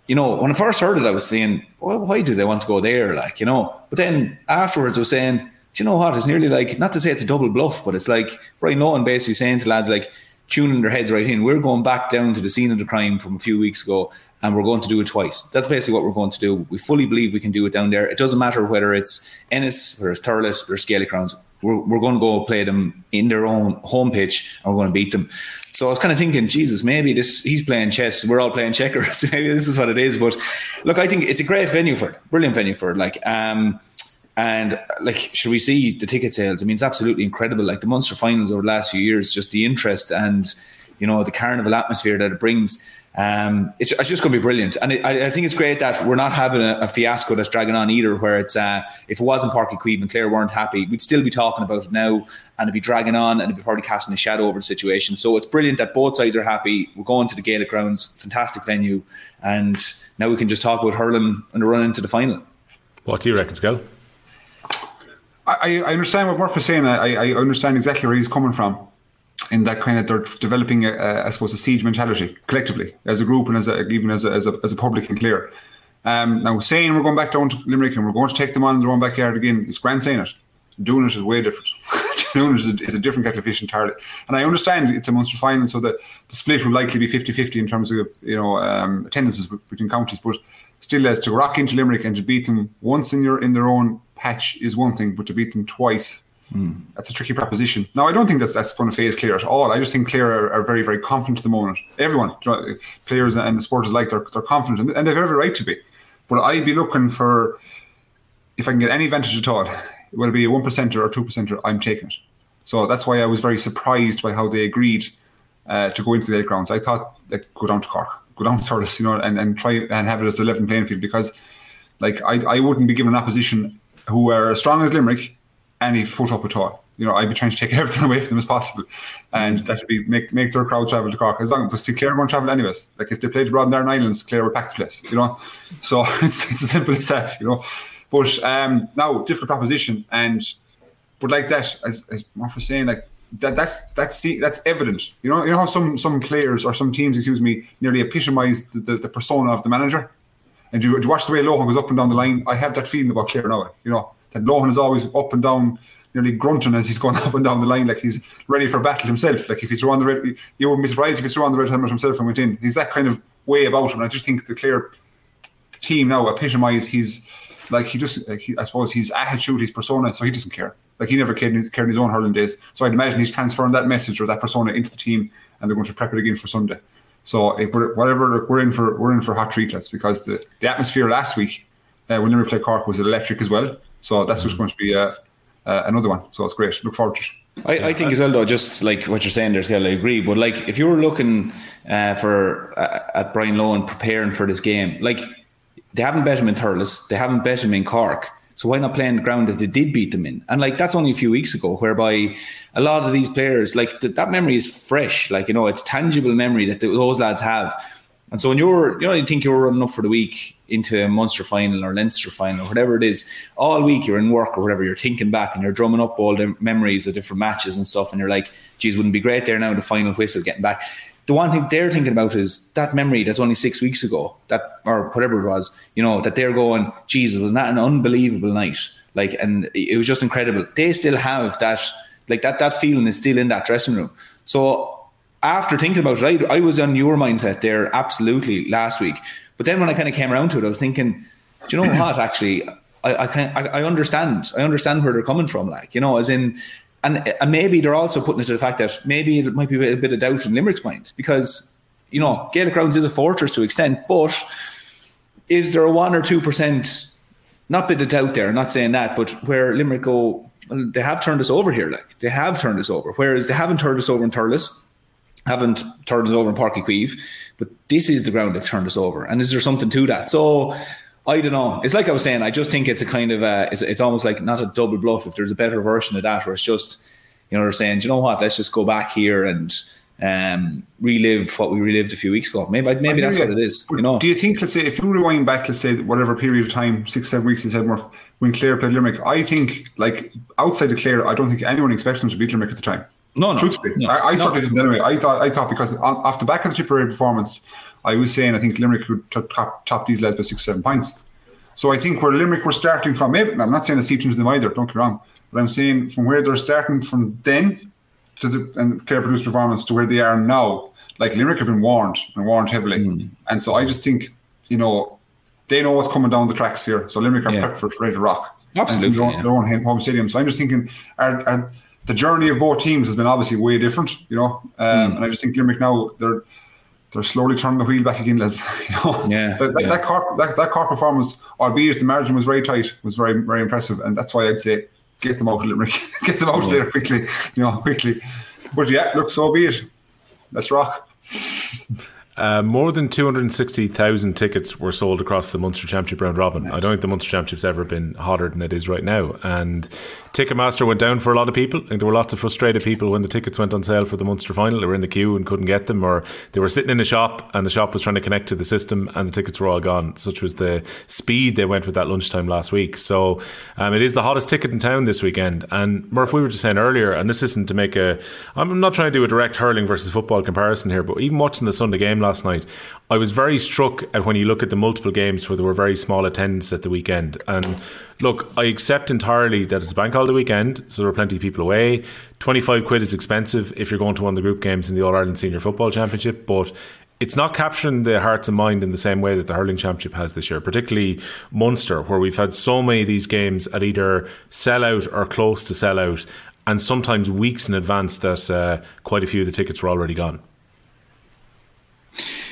S6: you know, when I first heard it, I was saying, well, why do they want to go there? Like, you know, but then afterwards I was saying, do you know what? It's nearly like, not to say it's a double bluff, but it's like Brian Lohan basically saying to lads, like, tuning their heads right in. We're going back down to the scene of the crime from a few weeks ago and we're going to do it twice. That's basically what we're going to do. We fully believe we can do it down there. It doesn't matter whether it's Ennis, or it's Thurles, or Gaelic Grounds. We're, we're going to go play them in their own home pitch and we're going to beat them. So I was kind of thinking, Jesus, maybe this he's playing chess. We're all playing checkers. maybe this is what it is. But look, I think it's a great venue for it. Brilliant venue for it. Like, um, and like, should we see the ticket sales? I mean, it's absolutely incredible. Like the Munster finals over the last few years, just the interest and you know the carnival atmosphere that it brings. Um, it's, it's, just going to be brilliant, and it, I, I, think it's great that we're not having a, a, fiasco that's dragging on either. Where it's uh, if it wasn't Páirc Uí Chaoimh and Clare weren't happy, we'd still be talking about it now, and it'd be dragging on, and it'd be probably casting a shadow over the situation. So it's brilliant that both sides are happy. We're going to the Gaelic grounds, fantastic venue, and now we can just talk about hurling and run into the final.
S5: What do you reckon, Skell?
S7: I, I understand what Murph is saying. I, I understand exactly where he's coming from in that kind of they're developing, a, a, I suppose, a siege mentality collectively as a group and as a, even as a, as a, as a public and Clare. Um, now, saying we're going back down to Limerick and we're going to take them on in their own backyard again, it's grand saying it. Doing it is way different. Doing it is a, is a different kettle of fish entirely. And I understand it's a Munster final, so the, the split will likely be 50 50 in terms of you know um, attendances between counties, but still, as to rock into Limerick and to beat them once in your in their own patch is one thing, but to beat them twice Mm. That's a tricky proposition. Now, I don't think that that's going to phase Clare at all. I just think Clare are, are very, very confident at the moment. Everyone, players and the supporters like, they're, they're confident and, they have every right to be. But I'd be looking for, if I can get any advantage at all, whether it be a 1% percenter or two percenter, I'm taking it. So that's why I was very surprised by how they agreed uh, to go into the eight grounds. I thought they'd go down to Cork, go down to Thurles, you know, and, and try and have it as a 11 playing field because like I, I wouldn't be given an opposition who are as strong as Limerick any foot up at all. You know, I'd be trying to take everything away from them as possible, and that would be make make their crowd travel to Cork as long as Clare won't travel anyways. Like if they played abroad in Aran Islands, Clare would pack the place. You know, so it's it's as simple as that. You know, but um, now difficult proposition, and but like that, as as Mark was saying, like that that's that's the, that's evident. You know, you know how some some players or some teams, excuse me, nearly epitomise the, the, the persona of the manager. And you, you watch the way Lohan goes up and down the line. I have that feeling about Clare now. You know, that Lohan is always up and down, nearly grunting as he's going up and down the line, like he's ready for battle himself. Like if he's on the red, you wouldn't be surprised if he's on the red helmet himself and went in. He's that kind of way about him. I just think the Clare team now epitomise his, like he just, like he, I suppose his attitude, his persona. So he doesn't care. Like he never cared cared in his own hurling days. So I'd imagine he's transferring that message or that persona into the team, and they're going to prep it again for Sunday. So whatever we're in for, we're in for hot treatlets because the, the atmosphere last week uh, when Limerick played Cork was electric as well. So that's just going to be uh, uh, another one. So it's great. Look forward to it.
S6: I, I, think as well, though, just like what you're saying there's got to agree. But like, if you were looking uh, for uh, at Brian Lohan preparing for this game, like they haven't bet him in Thurles, they haven't bet him in Cork. So why not play in the ground that they did beat them in? And like that's only a few weeks ago, whereby a lot of these players, like th- that memory is fresh. Like you know, it's tangible memory that those lads have. And so when you're, you know, you think you're running up for the week into a Munster final or Leinster final or whatever it is, all week you're in work or whatever, you're thinking back and you're drumming up all the memories of different matches and stuff, and you're like, geez, wouldn't be great there now, the final whistle getting back. The one thing they're thinking about is that memory that's only six weeks ago, that or whatever it was, you know, that they're going, Jesus, was not an unbelievable night? Like, and it was just incredible. They still have that, like that, that feeling is still in that dressing room. So after thinking about it, I, I was on your mindset there absolutely last week. But then when I kind of came around to it, I was thinking, do you know what? Actually, I I, can, I, I understand. I understand where they're coming from. Like you know, as in, and, and maybe they're also putting it to the fact that maybe it might be a bit, of doubt in Limerick's mind because you know Gaelic Grounds is a fortress to extent, but is there a one or two percent? Not bit of doubt there. Not saying that, but where Limerick go, they have turned us over here. Like they have turned us over, whereas they haven't turned us over in Thurles haven't turned us over in Uí Chaoimh, but this is the ground they've turned us over. And is there something to that? So I don't know. It's like I was saying. I just think it's a kind of a, it's, it's almost like not a double bluff. If there's a better version of that, where it's just you know they're saying, you know what, let's just go back here and um, relive what we relived a few weeks ago. Maybe maybe that's what it is. you know.
S7: Do you think, let's say, if you rewind back, let's say whatever period of time, six seven weeks in Sedmore, when Clare played Limerick, I think like outside of Clare, I don't think anyone expected them to beat Limerick at the time.
S6: No, no.
S7: Truthfully, no, I, I no. certainly didn't anyway. I thought, I thought because off the back of the Tipperary performance, I was saying I think Limerick could top, top these lads by six, seven points. So I think where Limerick were starting from, maybe I'm not saying it seeped into them either. Don't get me wrong, but I'm saying from where they're starting from then to the and Clare produced performance to where they are now. Like Limerick have been warned and warned heavily, mm. and so I just think you know they know what's coming down the tracks here. So Limerick are yeah. prepped for ready to rock.
S6: Absolutely,
S7: and so yeah. their own home stadium. So I'm just thinking, are, are the journey of both teams has been obviously way different, you know. Um, mm. And I just think Limerick now they're they're slowly turning the wheel back again, lads. You know?
S6: Yeah.
S7: That, that,
S6: yeah.
S7: that, car that, that Cork performance, albeit the margin was very tight, was very very impressive, and that's why I'd say get them out of Limerick, get them out yeah. there quickly, you know, quickly. But yeah, look, so be it. Let's rock.
S5: Uh, more than 260,000 tickets were sold across the Munster Championship round robin. I don't think the Munster Championship's ever been hotter than it is right now. And Ticketmaster went down for a lot of people. I think there were lots of frustrated people when the tickets went on sale for the Munster final. They were in the queue and couldn't get them, or they were sitting in a shop and the shop was trying to connect to the system and the tickets were all gone. Such was the speed they went with that lunchtime last week. So um, it is the hottest ticket in town this weekend. And Murph, we were just saying earlier, and this isn't to make a, I'm not trying to do a direct hurling versus football comparison here, but even watching the Sunday game last night, I was very struck at when you look at the multiple games where there were very small attendance at the weekend. And look, I accept entirely that it's a bank holiday weekend, so there are plenty of people away. 25 quid is expensive if you're going to one of the group games in the All Ireland Senior Football Championship, but it's not capturing the hearts and mind in the same way that the hurling championship has this year, particularly Munster, where we've had so many of these games at either sell out or close to sell out, and sometimes weeks in advance that uh, quite a few of the tickets were already gone.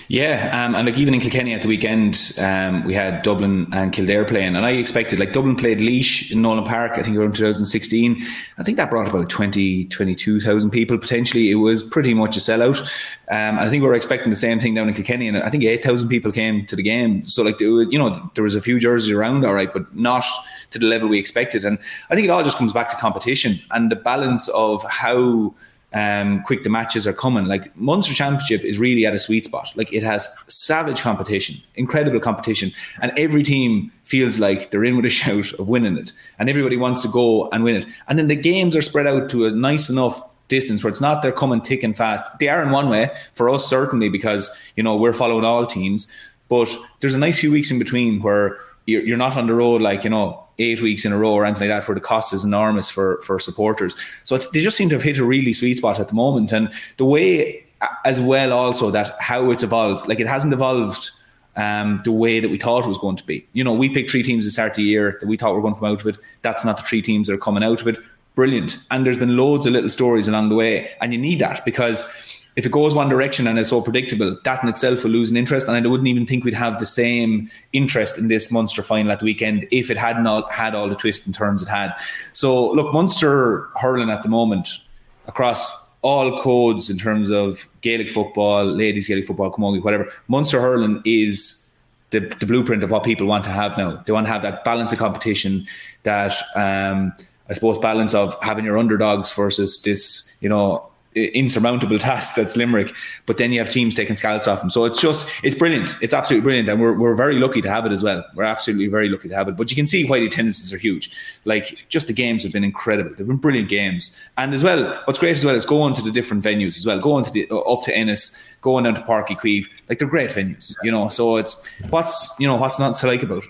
S6: Yeah, um, and like even in Kilkenny at the weekend, um, we had Dublin and Kildare playing, and I expected like Dublin played Laois in Nowlan Park, I think around 2016. I think that brought about 20, 22,000 people potentially. It was pretty much a sellout, um, and I think we were expecting the same thing down in Kilkenny, and I think 8,000 people came to the game. So like you know there was a few jerseys around, all right, but not to the level we expected. And I think it all just comes back to competition and the balance of how um, quick the matches are coming. Like Munster Championship is really at a sweet spot. Like it has savage competition, incredible competition, and every team feels like they're in with a shout of winning it, and everybody wants to go and win it. And then the games are spread out to a nice enough distance where it's not they're coming thick and fast. They are in one way for us certainly because you know we're following all teams, but there's a nice few weeks in between where you're, you're not on the road like you know eight weeks in a row or anything like that, where the cost is enormous for for supporters. So they just seem to have hit a really sweet spot at the moment, and the way as well also that how it's evolved, like it hasn't evolved. Um, the way that we thought it was going to be. You know, we picked three teams to start the year that we thought were going to come out of it. That's not the three teams that are coming out of it. Brilliant. And there's been loads of little stories along the way. And you need that because if it goes one direction and it's so predictable, that in itself will lose an interest. And I wouldn't even think we'd have the same interest in this Munster final at the weekend if it hadn't had all the twists and turns it had. So, look, Munster hurling at the moment across all codes in terms of Gaelic football, ladies Gaelic football, camogie, whatever. Munster hurling is the, the, blueprint of what people want to have now. They want to have that balance of competition, that um, I suppose balance of having your underdogs versus this, you know, insurmountable task that's Limerick. But then you have teams taking scalps off them. So it's just it's brilliant. It's absolutely brilliant, and we're we're very lucky to have it as well. We're absolutely very lucky to have it. But you can see why the attendances are huge. Like just the games have been incredible. They've been brilliant games, and as well, what's great as well is going to the different venues as well. Going to the uh, up to Ennis, going down to Páirc Uí Chaoimh. Like they're great venues, you know. So it's what's you know what's not to like about it.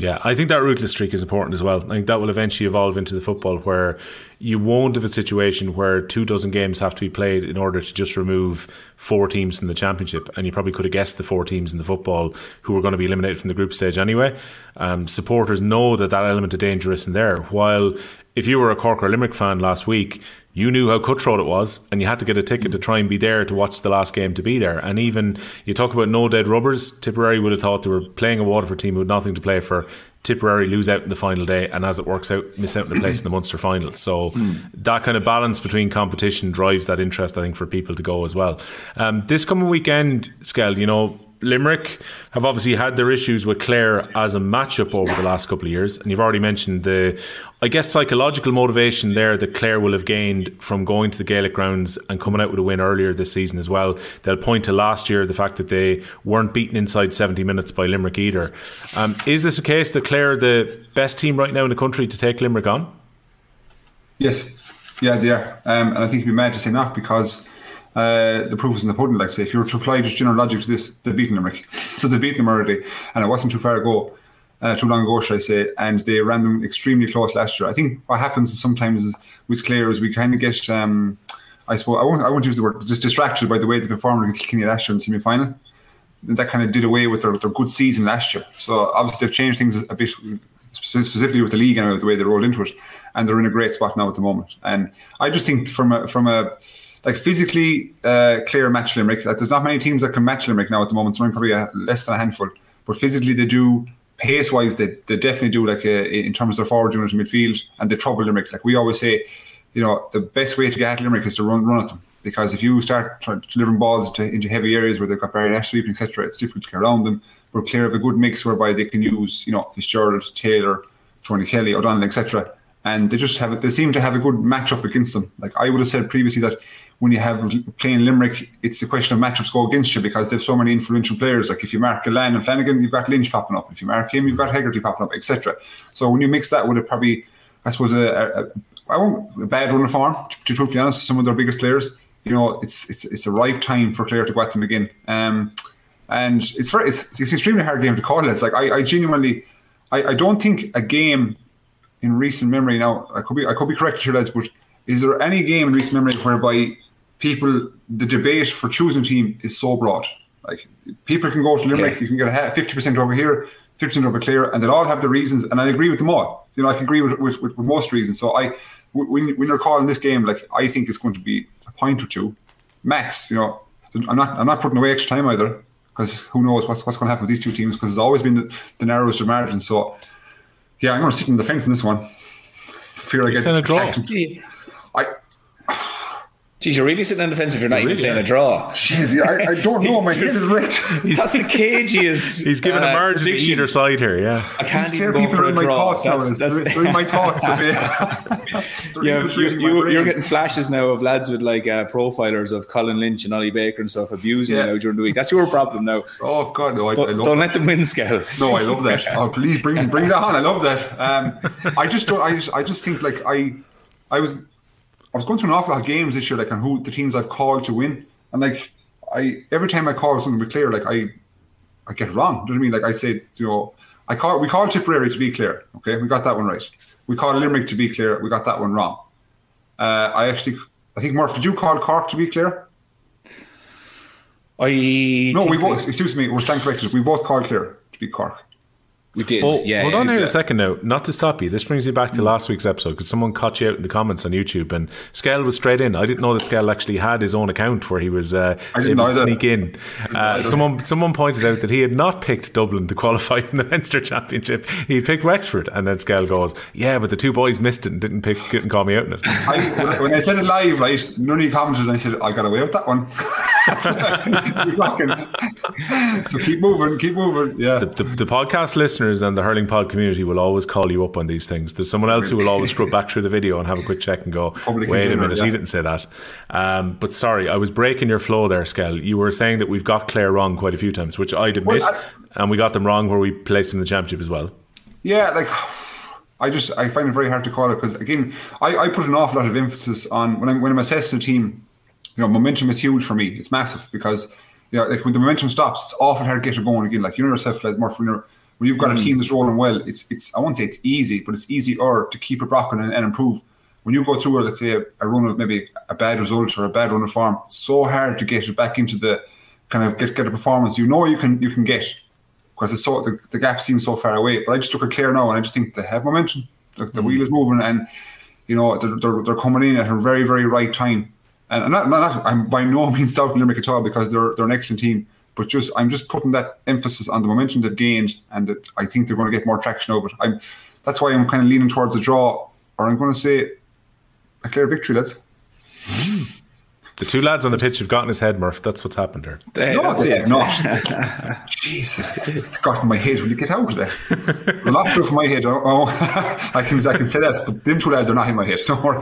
S5: Yeah, I think that ruthless streak is important as well. I think that will eventually evolve into the football where you won't have a situation where two dozen games have to be played in order to just remove four teams from the championship. And you probably could have guessed the four teams in the football who were going to be eliminated from the group stage anyway. Um, supporters know that that element of danger isn't there. While if you were a Cork or Limerick fan last week, you knew how cutthroat it was, and you had to get a ticket to try and be there to watch the last game to be there. And even you talk about no dead rubbers. Tipperary would have thought they were playing a Waterford team who had nothing to play for. Tipperary lose out in the final day, and as it works out, miss out on the place in the Munster final. So mm. that kind of balance between competition drives that interest, I think, for people to go as well. Um, this coming weekend, Skell, you know, Limerick have obviously had their issues with Clare as a matchup over the last couple of years, and you've already mentioned the, I guess, psychological motivation there that Clare will have gained from going to the Gaelic grounds and coming out with a win earlier this season as well. They'll point to last year the fact that they weren't beaten inside 70 minutes by Limerick either. Um, is this a case that Clare the best team right now in the country to take Limerick on?
S7: Yes, yeah, they are, um, and I think it'd be mad to say not because uh, the proof is in the pudding. Like say, if you were to apply just general logic to this, they've beaten Limerick, so they've beaten them already, and it wasn't too far ago, uh, too long ago, should I say? And they ran them extremely close last year. I think what happens sometimes is with Clare is we kind of get, um, I suppose, I won't, I won't use the word, just distracted by the way they performed against Kilkenny last year in the semi final. That kind of did away with their, their good season last year. So obviously they've changed things a bit, specifically with the league and the way they rolled into it. and they're in a great spot now at the moment. And I just think from a from a like physically uh, Clare match Limerick. Like there's not many teams that can match Limerick now at the moment. So probably a, less than a handful. But physically they do. Pace wise, they, they definitely do like uh, in terms of their forward unit in midfield, and they trouble Limerick. Like we always say, you know, the best way to get at Limerick is to run run at them because if you start delivering balls to, into heavy areas where they've got Barry Nash sweeping, etc., it's difficult to get around them. We're Clare of a good mix whereby they can use, you know, Fitzgerald, Taylor, Tony Kelly, O'Donnell, etc. And they just have they seem to have a good matchup against them. Like I would have said previously that when you have playing Limerick, it's a question of matchups go against you because there's so many influential players. Like if you mark Gillane and Flanagan, you've got Lynch popping up. If you mark him, you've got Hegarty popping up, etc. So when you mix that with it, probably I suppose a, a, a I won't a bad run of form to, to truthfully honest. Some of their biggest players, you know, it's it's it's a right time for Clare to go at them again. Um, and it's very it's it's extremely hard game to call. It's like I, I genuinely I, I don't think a game in recent memory now I could be I could be correct here, lads, but is there any game in recent memory whereby people the debate for choosing a team is so broad? Like people can go to Limerick, yeah. you can get a fifty percent over here, fifty percent over Clare, and they'll all have the reasons, and I agree with them all. You know, I can agree with with, with, with most reasons. So I when, when you're calling this game, like I think it's going to be a point or two, max. You know, I'm not I'm not putting away extra time either because who knows what's what's going to happen with these two teams because it's always been the, the narrowest of margins. So yeah, I'm going to sit in the fence in this one.
S5: Fear I get a draw.
S7: I
S6: Geez, you're really sitting on the fence if you're not really even saying a draw.
S7: Jeez, I, I don't know. My head is red.
S6: That's the cageist.
S5: He's giving uh, a margin to either side here. Yeah,
S6: I can't even go for a draw.
S7: That's, that's, they're, they're in my thoughts.
S6: yeah, you, are getting flashes now of lads with like uh, profilers of Colin Lynch and Ollie Baker and stuff abusing yeah. you now during the week. That's your problem now.
S7: Oh God, no! I,
S6: don't,
S7: I
S6: don't let them win, Skell.
S7: No, I love that. Oh, please bring bring that on. I love that. Um, I just don't. I just I just think like I I was I was going through an awful lot of games this year, like on who the teams I've called to win, and like I every time I call something to beat Clare, like I I get it wrong. Do you know what I mean? Like I say, you know, I call we call Tipperary to beat Clare. Okay, we got that one right. We call Limerick to beat Clare. We got that one wrong. Uh, I actually, I think Murph, did you call Cork to beat Clare?
S6: I
S7: no, we both. Excuse me, we're stand corrected. We both called Clare to beat Cork.
S6: We did. Oh, yeah.
S5: Hold on
S6: here
S5: a second now. Not to stop you. This brings you back to last week's episode because someone caught you out in the comments on YouTube and Skell was straight in. I didn't know that Skell actually had his own account where he was uh, able to sneak in. Uh, someone someone pointed out that he had not picked Dublin to qualify in the Leinster Championship. He picked Wexford, and then Skell goes, "Yeah, but the two boys missed it and didn't pick, didn't call me out in it."
S7: I, when I said it live, right, none of you commented, and I said, "I got away with that one." so keep moving, keep moving. Yeah.
S5: The, the, the, podcast listeners and the hurling pod community will always call you up on these things. There's someone else who will always scrub back through the video and have a quick check and go, "Wait a minute, yeah. he didn't say that." Um, but sorry, I was breaking your flow there, Skell. You were saying that we've got Clare wrong quite a few times, which I'd admit, well, I, and we got them wrong where we placed them in the championship as well.
S7: Yeah, like. I just I find it very hard to call it because again I, I put an awful lot of emphasis on when I'm when I'm assessing a team you know, momentum is huge for me. It's massive because you know, like when the momentum stops, it's awful hard to get it going again. Like you know yourself, like Murphy, when, when you've got a mm. team that's rolling well, it's it's I won't say it's easy, but it's easier to keep it rocking and, and improve. When you go through, let's say, a, a, run of maybe a bad result or a bad run of form, it's so hard to get it back into the kind of get get a performance you know you can you can get because it's so the, the gap seems so far away. But I just look at Clare now, and I just think they have momentum. The, the mm. wheel is moving, and you know they're, they're, they're coming in at a very very right time and I'm, not, not, I'm by no means doubting Limerick at all because they're they're an excellent team. But just I'm just putting that emphasis on the momentum they've gained, and that I think they're going to get more traction over it. I'm that's why I'm kind of leaning towards a draw, or I'm going to say a Clare victory, lads.
S5: Mm. The two lads on the pitch have gotten his head, Murph. That's what's happened here.
S7: no, that's it. No. Jeez, it's got in my head. Will you get out of there? The laughter from my head. Oh, oh. I can I can say that, but them two lads are not in my head. Don't worry.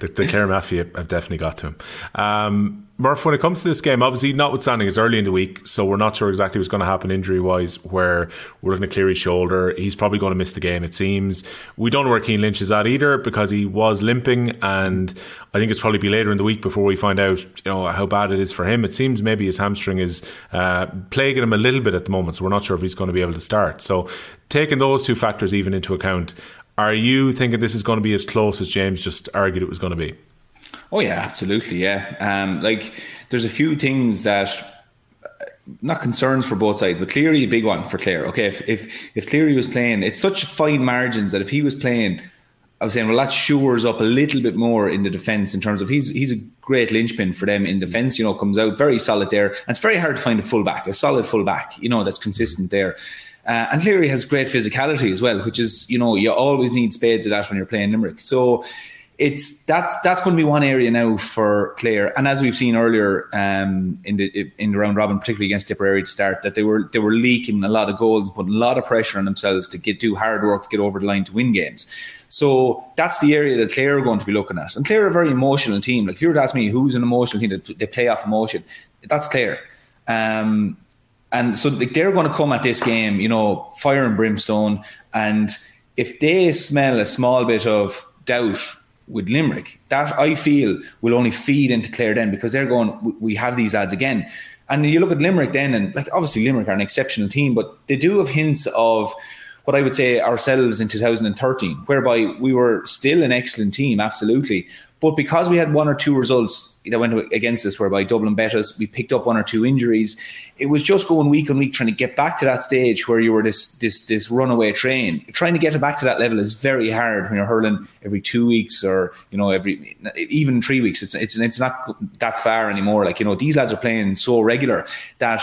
S5: the, the Clare Mafia have definitely got to him. Um, Murph, when it comes to this game, obviously, notwithstanding it's early in the week, so we're not sure exactly what's going to happen injury wise. Where we're looking to Cleary's shoulder, he's probably going to miss the game. It seems we don't know where Cian Lynch is at either because he was limping, and I think it's probably be later in the week before we find out, you know, how bad it is for him. It seems maybe his hamstring is uh, plaguing him a little bit at the moment, so we're not sure if he's going to be able to start. So, taking those two factors even into account, are you thinking this is going to be as close as James just argued it was going to be?
S6: Oh yeah, absolutely. Yeah, um, like there's a few things that not concerns for both sides, but Cleary a big one for Clare. Okay, if if if Cleary was playing, it's such fine margins that if he was playing, I was saying, well, that shores up a little bit more in the defence in terms of he's he's a great linchpin for them in defence. You know, comes out very solid there, and it's very hard to find a fullback, a solid fullback. You know, that's consistent there. Uh, and Cleary has great physicality as well, which is you know you always need spades of that when you're playing Limerick. So it's that's that's going to be one area now for Clare. And as we've seen earlier um, in the in the round robin, particularly against Tipperary to start, that they were they were leaking a lot of goals, putting a lot of pressure on themselves to get do hard work to get over the line to win games. So that's the area that Clare are going to be looking at. And Clare are a very emotional team. Like if you were to ask me who's an emotional team that they play off emotion, that's Clare. Um, and so like, they're going to come at this game, you know, fire and brimstone. And if they smell a small bit of doubt with Limerick. That I feel will only feed into Clare then because they're going, we have these lads again. And you look at Limerick then, and like obviously Limerick are an exceptional team, but they do have hints of what I would say ourselves in 2013, whereby we were still an excellent team, absolutely. But because we had one or two results that went against us, whereby Dublin bet us, we picked up one or two injuries. It was just going week on week, trying to get back to that stage where you were this this this runaway train. Trying to get it back to that level is very hard when you're hurling every two weeks or you know every even three weeks. It's it's it's not that far anymore. Like you know these lads are playing so regular that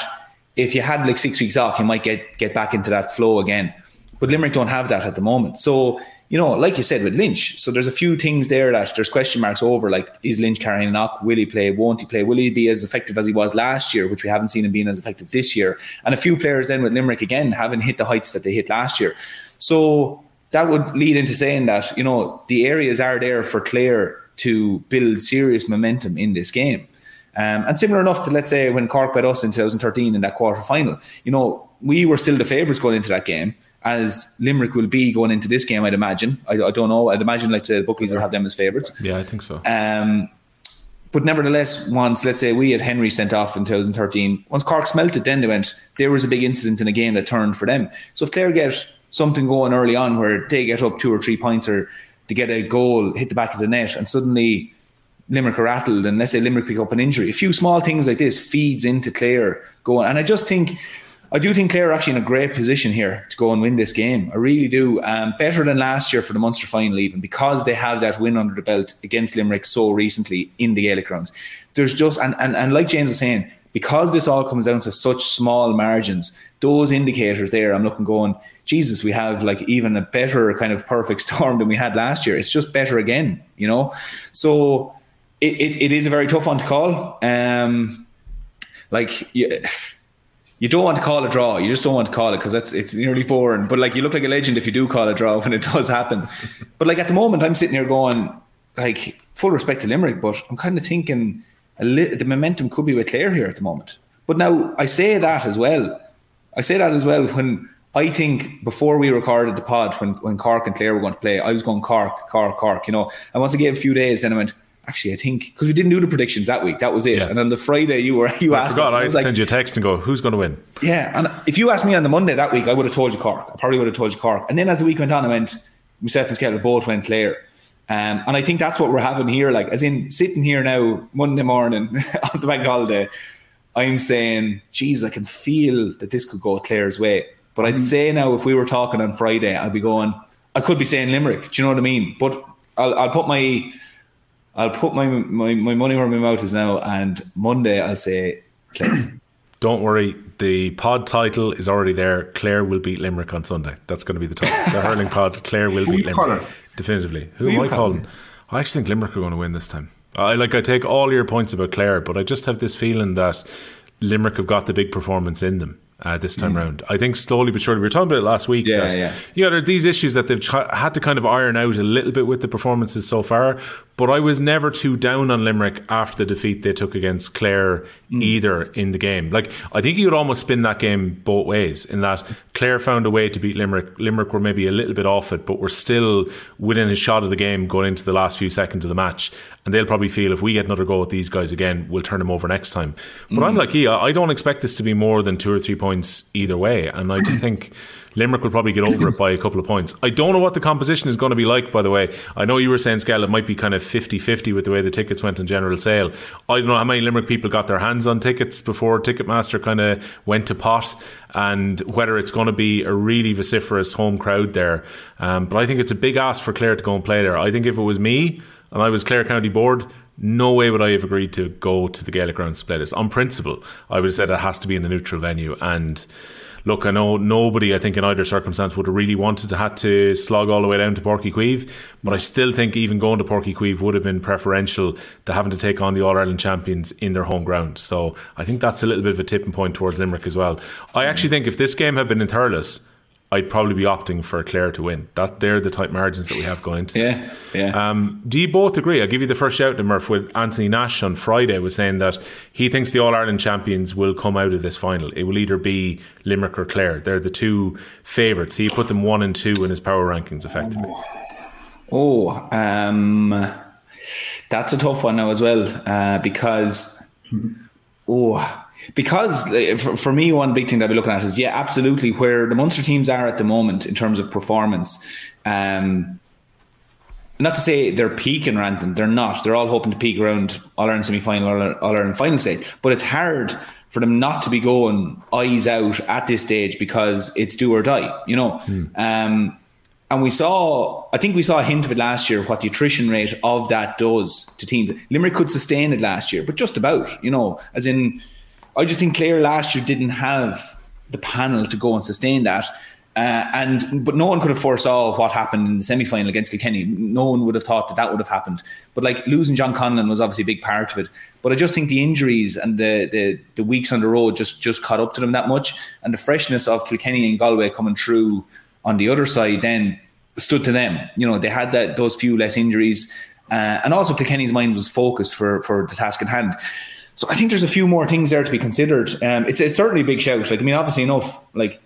S6: if you had like six weeks off, you might get get back into that flow again. But Limerick don't have that at the moment, so you know, like you said with Lynch, so there's a few things there that there's question marks over. Like, is Lynch carrying a knock? Will he play? Won't he play? Will he be as effective as he was last year, which we haven't seen him being as effective this year? And a few players then with Limerick again haven't hit the heights that they hit last year. So that would lead into saying that you know the areas are there for Clare to build serious momentum in this game. Um, and similar enough to let's say when Cork beat us in 2013 in that quarter final, you know, we were still the favourites going into that game as Limerick will be going into this game, I'd imagine. I, I don't know. I'd imagine like the bookies will have them as favourites.
S5: Yeah, I think so.
S6: Um, but nevertheless, once let's say we had Henry sent off in 2013, once Cork smelt it, then they went. There was a big incident in a game that turned for them. So if Clare get something going early on where they get up two or three points or to get a goal, hit the back of the net, and suddenly Limerick are rattled, and let's say Limerick pick up an injury, a few small things like this feeds into Clare going. And I just think I do think Clare are actually in a great position here to go and win this game. I really do. Um, better than last year for the Munster final, even because they have that win under the belt against Limerick so recently in the Gaelic grounds. There's just and, and and like James was saying, because this all comes down to such small margins, those indicators there, I'm looking going, Jesus, we have like even a better kind of perfect storm than we had last year. It's just better again, you know. So it, it, it is a very tough one to call. Um, like. Yeah, you don't want to call a draw. You just don't want to call it because that's it's nearly boring. But like you look like a legend if you do call a draw when it does happen. But like at the moment, I'm sitting here going like full respect to Limerick, but I'm kind of thinking li- the momentum could be with Clare here at the moment. But now I say that as well. I say that as well when I think before we recorded the pod when when Cork and Clare were going to play, I was going Cork, Cork, Cork. You know, and once I gave a few days, then I went actually, I think because we didn't do the predictions that week, that was it. Yeah. And on the Friday, you were you
S5: I
S6: asked.
S5: Forgot,
S6: us, I
S5: I'd like, send you a text and go, "Who's going to win?"
S6: Yeah, and if you asked me on the Monday that week, I would have told you Cork. I probably would have told you Cork. And then as the week went on, I went myself and Skehill both went Clare. Um, and I think that's what we're having here. Like, as in sitting here now Monday morning on the bank holiday, I'm saying, geez, I can feel that this could go Clare's way. But I'd mm. say now, if we were talking on Friday, I'd be going, I could be saying Limerick. Do you know what I mean? But I'll, I'll put my I'll put my, my, my money where my mouth is now, and Monday I'll say Clare.
S5: Don't worry, the pod title is already there. Clare will beat Limerick on Sunday. That's going to be the top. The hurling pod. Clare will beat Limerick. Definitively. Who, Who am I calling? calling? I actually think Limerick are going to win this time. I like. I take all your points about Clare, but I just have this feeling that Limerick have got the big performance in them uh, this time mm. round. I think slowly but surely, we were talking about it last week.
S6: Yeah, yeah.
S5: Yeah, there are these issues that they've had to kind of iron out a little bit with the performances so far. But I was never too down on Limerick after the defeat they took against Clare mm. either in the game. Like, I think you would almost spin that game both ways in that Clare found a way to beat Limerick. Limerick were maybe a little bit off it, but were still within a shot of the game going into the last few seconds of the match. And they'll probably feel if we get another go at these guys again, we'll turn them over next time. But mm. I'm like, yeah, I don't expect this to be more than two or three points either way, and I just think. Limerick will probably get over it by a couple of points. I don't know what the composition is going to be like, by the way. I know you were saying, Skell, it might be kind of 50 50 with the way the tickets went in general sale. I don't know how many Limerick people got their hands on tickets before Ticketmaster kind of went to pot and whether it's going to be a really vociferous home crowd there. Um, but I think it's a big ask for Clare to go and play there. I think if it was me and I was Clare County Board, no way would I have agreed to go to the Gaelic grounds this. On principle, I would have said it has to be in a neutral venue. And look, I know nobody, I think, in either circumstance would have really wanted to have to slog all the way down to Uí Chaoimh, but I still think even going to Uí Chaoimh would have been preferential to having to take on the All Ireland champions in their home ground. So I think that's a little bit of a tipping point towards Limerick as well. I actually think if this game had been in Thurles, I'd probably be opting for Clare to win. That they're the type margins that we have going into.
S6: yeah,
S5: this.
S6: yeah.
S5: Um, do you both agree? I'll give you the first shout to Murph with Anthony Nash on Friday was saying that he thinks the All Ireland champions will come out of this final. It will either be Limerick or Clare. They're the two favourites. He put them one and two in his power rankings, effectively.
S6: Oh, um, that's a tough one now as well uh, because oh because uh, for, me, one big thing that I'll be looking at is yeah, absolutely where the Munster teams are at the moment in terms of performance. Um, not to say they're peaking around them, they're not. They're all hoping to peak around All Ireland semi final, All Ireland final stage. But it's hard for them not to be going eyes out at this stage because it's do or die, you know. Mm. Um, and we saw, I think we saw a hint of it last year, what the attrition rate of that does to teams. Limerick could sustain it last year, but just about, you know, as in I just think Clare last year didn't have the panel to go and sustain that. Uh, and but no one could have foresaw what happened in the semi final against Kilkenny. No one would have thought that that would have happened. But like losing John Conlon was obviously a big part of it. But I just think the injuries and the the, the weeks on the road just just caught up to them that much, and the freshness of Kilkenny and Galway coming through on the other side then stood to them. You know they had that those few less injuries, uh, and also Kilkenny's mind was focused for for the task at hand. So I think there's a few more things there to be considered. Um, it's it's certainly a big shout. Like I mean, obviously enough. Like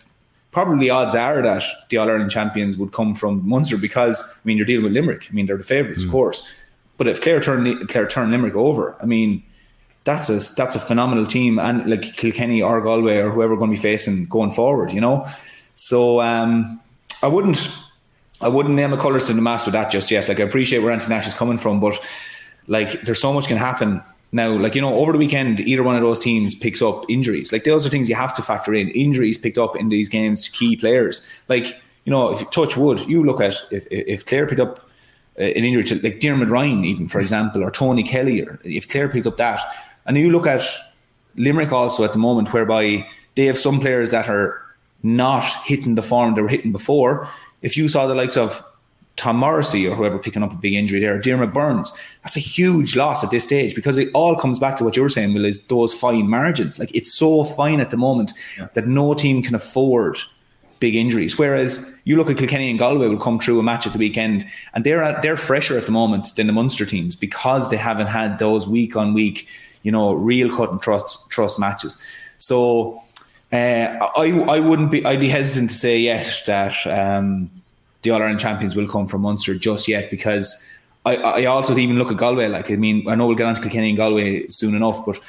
S6: probably odds are that the All Ireland champions would come from Munster because I mean you're dealing with Limerick. I mean they're the favourites, mm. of course. But if Clare turn Clare turn Limerick over, I mean that's a that's a phenomenal team, and like Kilkenny or Galway or whoever we're going to be facing going forward, you know. So um, I wouldn't I wouldn't name a colours to the mast with that just yet. Like I appreciate where Anthony Nash is coming from, but like there's so much can happen now, like, you know, over the weekend, either one of those teams picks up injuries. Like, those are things you have to factor in. Injuries picked up in these games key players. Like, you know, if you touch wood, you look at if, if Clare picked up uh, an injury to, like, Diarmuid Ryan, even, for example, or Tony Kelly, or if Clare picked up that, and you look at Limerick also at the moment, whereby they have some players that are not hitting the form they were hitting before. If you saw the likes of Tom Morrissey or whoever picking up a big injury there, Diarmuid Byrnes, that's a huge loss at this stage because it all comes back to what you were saying, Will, is those fine margins. Like it's so fine at the moment yeah. that no team can afford big injuries. Whereas you look at Kilkenny and Galway will come through a match at the weekend and they're at, they're fresher at the moment than the Munster teams because they haven't had those week on week, you know, real cut and trust trust matches. So uh, I I wouldn't be I'd be hesitant to say yes that um, the All Ireland champions will come from Munster just yet because I, I also even look at Galway. Like I mean, I know we'll get on to Kilkenny and Galway soon enough, but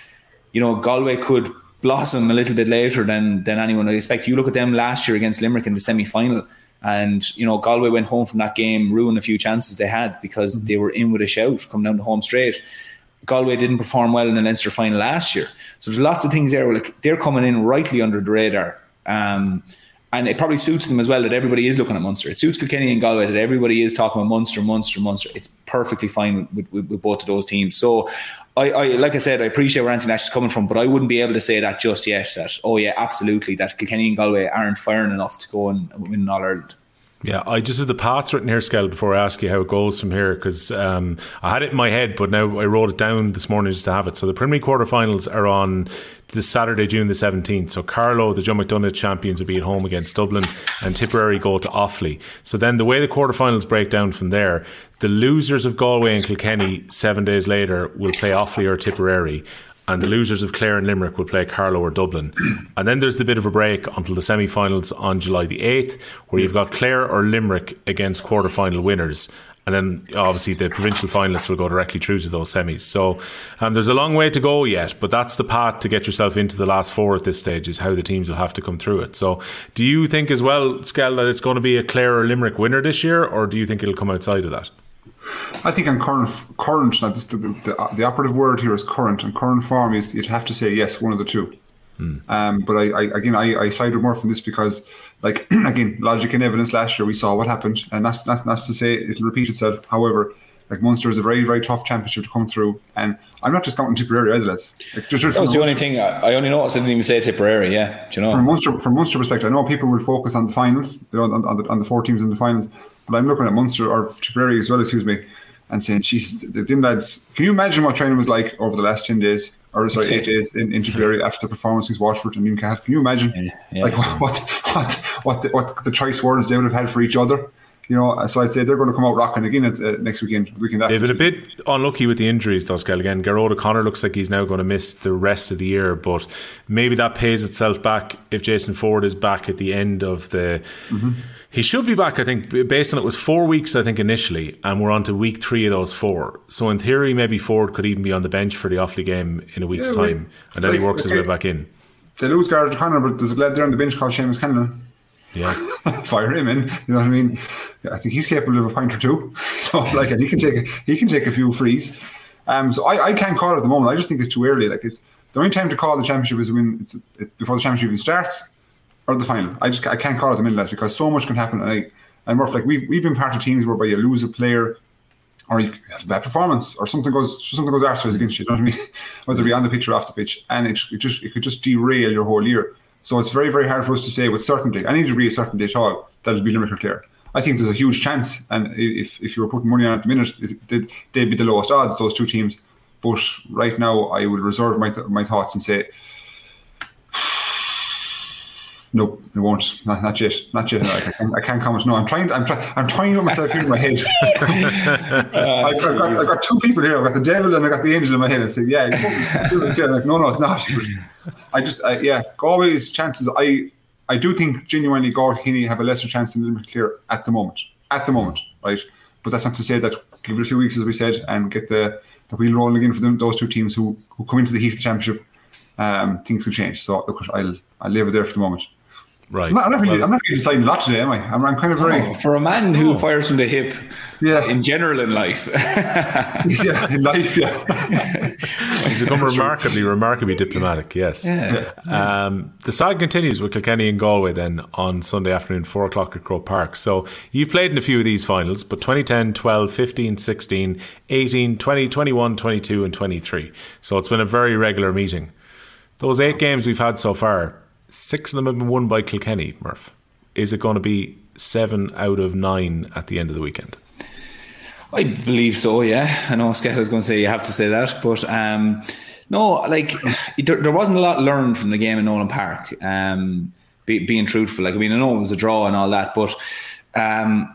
S6: you know, Galway could blossom a little bit later than than anyone would expect. You look at them last year against Limerick in the semi final. And you know, Galway went home from that game, ruined a few chances they had because mm-hmm. they were in with a shout coming down the home straight. Galway didn't perform well in the Leinster final last year, so there's lots of things there. Like they're coming in rightly under the radar. Um, and it probably suits them as well that everybody is looking at Munster. It suits Kilkenny and Galway that everybody is talking about Munster, Munster, Munster. It's perfectly fine with, with, with both of those teams. So, I, I, like I said, I appreciate where Anthony Nash is coming from, but I wouldn't be able to say that just yet. That oh yeah, absolutely, that Kilkenny and Galway aren't firing enough to go and win All Ireland.
S5: Yeah, I just have the paths written here, Skell, before I ask you how it goes from here, because um, I had it in my head, but now I wrote it down this morning just to have it. So the Premier quarterfinals are on this Saturday, June the 17th. So Carlow, the Joe McDonagh champions, will be at home against Dublin, and Tipperary go to Offaly. So then the way the quarterfinals break down from there, the losers of Galway and Kilkenny seven days later will play Offaly or Tipperary and the losers of Clare and Limerick will play Carlow or Dublin. And then there's the bit of a break until the semi finals on July the 8th, where you've got Clare or Limerick against quarter final winners. And then obviously the provincial finalists will go directly through to those semis. So um, there's a long way to go yet, but that's the path to get yourself into the last four at this stage, is how the teams will have to come through it. So do you think as well, Skell, that it's going to be a Clare or Limerick winner this year, or do you think it'll come outside of that?
S7: I think on current current the, the, the, the, operative word here is current, and current form is you'd have to say yes, one of the two. Hmm. Um, but I, I again I, I side with Murph on this because like again logic and evidence last year we saw what happened, and that's that's, that's to say it'll repeat itself. However, like Munster is a very very tough championship to come through, and I'm not just counting Tipperary either. Lads.
S6: Like, just, just that was the only thing I, I only noticed. I didn't even say Tipperary. Yeah, Do you know.
S7: From Munster from Munster perspective, I know people will focus on the finals, you know, on, on, the, on the four teams in the finals, but I'm looking at Munster or Tipperary as well. Excuse me and saying, "She's the dim lads." Can you imagine what training was like over the last ten days, or sorry, eight days in, in Tipperary after the performance against Waterford and Newcastle? Can you imagine, yeah, yeah. like what what what the, what the choice words they would have had for each other? You know, so I'd say they're going to come out rocking again at, uh, next weekend. Weekend after.
S5: They've been a bit unlucky with the injuries, though, Skell. Again, Gearóid O'Connor looks like he's now going to miss the rest of the year, but maybe that pays itself back if Jason Forde is back at the end of the. Mm-hmm he should be back, I think, based on it was four weeks, I think, initially, and we're on to week three of those four. So in theory, maybe Forde could even be on the bench for the Offaly game in a week's yeah, time, and then like, he works his way back in.
S7: They lose Gearóid O'Connor, but there's a lad there on the bench called Seamus Kennedy.
S5: Yeah.
S7: Fire him in. You know what I mean? I think he's capable of a point or two. So like and he can take a, he can take a few frees. Um so I, I can't call it at the moment. I just think it's too early. Like it's the only time to call the championship is when it's, before the championship even starts or the final. I just I can't call it the middle because so much can happen. And I and Murph, like we've we've been part of teams whereby you lose a player or you have a bad performance or something goes something goes arseways against you, you know what I mean? Whether it be on the pitch or off the pitch. And it, it just it could just derail your whole year. So it's very, very hard for us to say with certainty, any degree of certainty at all, that it'll be Limerick or Clare. I think there's a huge chance, and if, if you were putting money on it at the minute, they'd, they'd be the lowest odds, those two teams. But right now, I will reserve my, th- my thoughts and say no, it won't. Not, not yet. Not yet. I, can't, I can't comment. No, I'm trying. I'm trying. I'm trying to get myself here in my head. uh, I've, I've, got, I've, got, two people here. I've got the devil and I've got the angel in my head. And say, yeah, like, no, no, it's not. I just, I, yeah, Galway's chances. I, I do think genuinely Galway have a lesser chance than Limerick at the moment. At the moment, right? But that's not to say that give it a few weeks, as we said, and get the the wheel rolling again for them, those two teams who who come into the heat of the championship. Um, things could change. So look, I'll I'll leave it there for the moment.
S5: Right.
S7: I'm not, I'm not really, well, I'm not really deciding a lot today, am I? I'm, I'm kind of very. Oh,
S6: for a man who oh. fires from the hip, yeah. in general in life.
S7: yeah, in life, yeah.
S5: He's become remarkably, remarkably diplomatic, yes. Yeah. Um, the saga continues with Kilkenny and Galway then on Sunday afternoon, 4 o'clock at Croke Park. So you've played in a few of these finals, but 2010, 12, 15, 16, 18, 20, 21, 22, and 23. So it's been a very regular meeting. Those eight games we've had so far, Six of them have been won by Kilkenny, Murph. Is it going to be seven out of nine at the end of the weekend?
S6: I believe so, yeah. I know Skell was going to say you have to say that, but um, no, like there, there, wasn't a lot learned from the game in Nowlan Park. Um, be, being truthful, like I mean, I know it was a draw and all that, but um,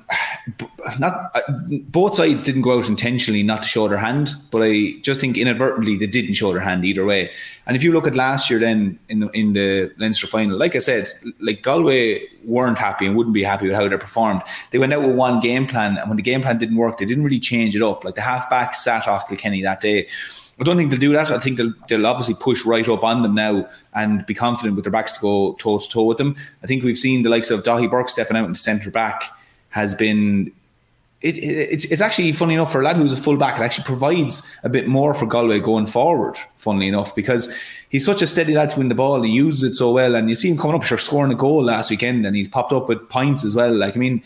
S6: not uh, both sides didn't go out intentionally not to show their hand, but I just think inadvertently they didn't show their hand either way. And if you look at last year, then in the in the Leinster final, like I said, like Galway weren't happy and wouldn't be happy with how they performed. They went out with one game plan, and when the game plan didn't work, they didn't really change it up. Like the halfback sat off Kilkenny that day. I don't think they'll do that. I think they'll, they'll obviously push right up on them now and be confident with their backs to go toe to toe with them. I think we've seen the likes of Daithí Burke stepping out into centre back has been. It, it, it's, it's actually funny enough for a lad who's a fullback. It actually provides a bit more for Galway going forward. Funnily enough, because he's such a steady lad to win the ball. He uses it so well, and you see him coming up, sure, scoring a goal last weekend, and he's popped up with points as well. Like I mean,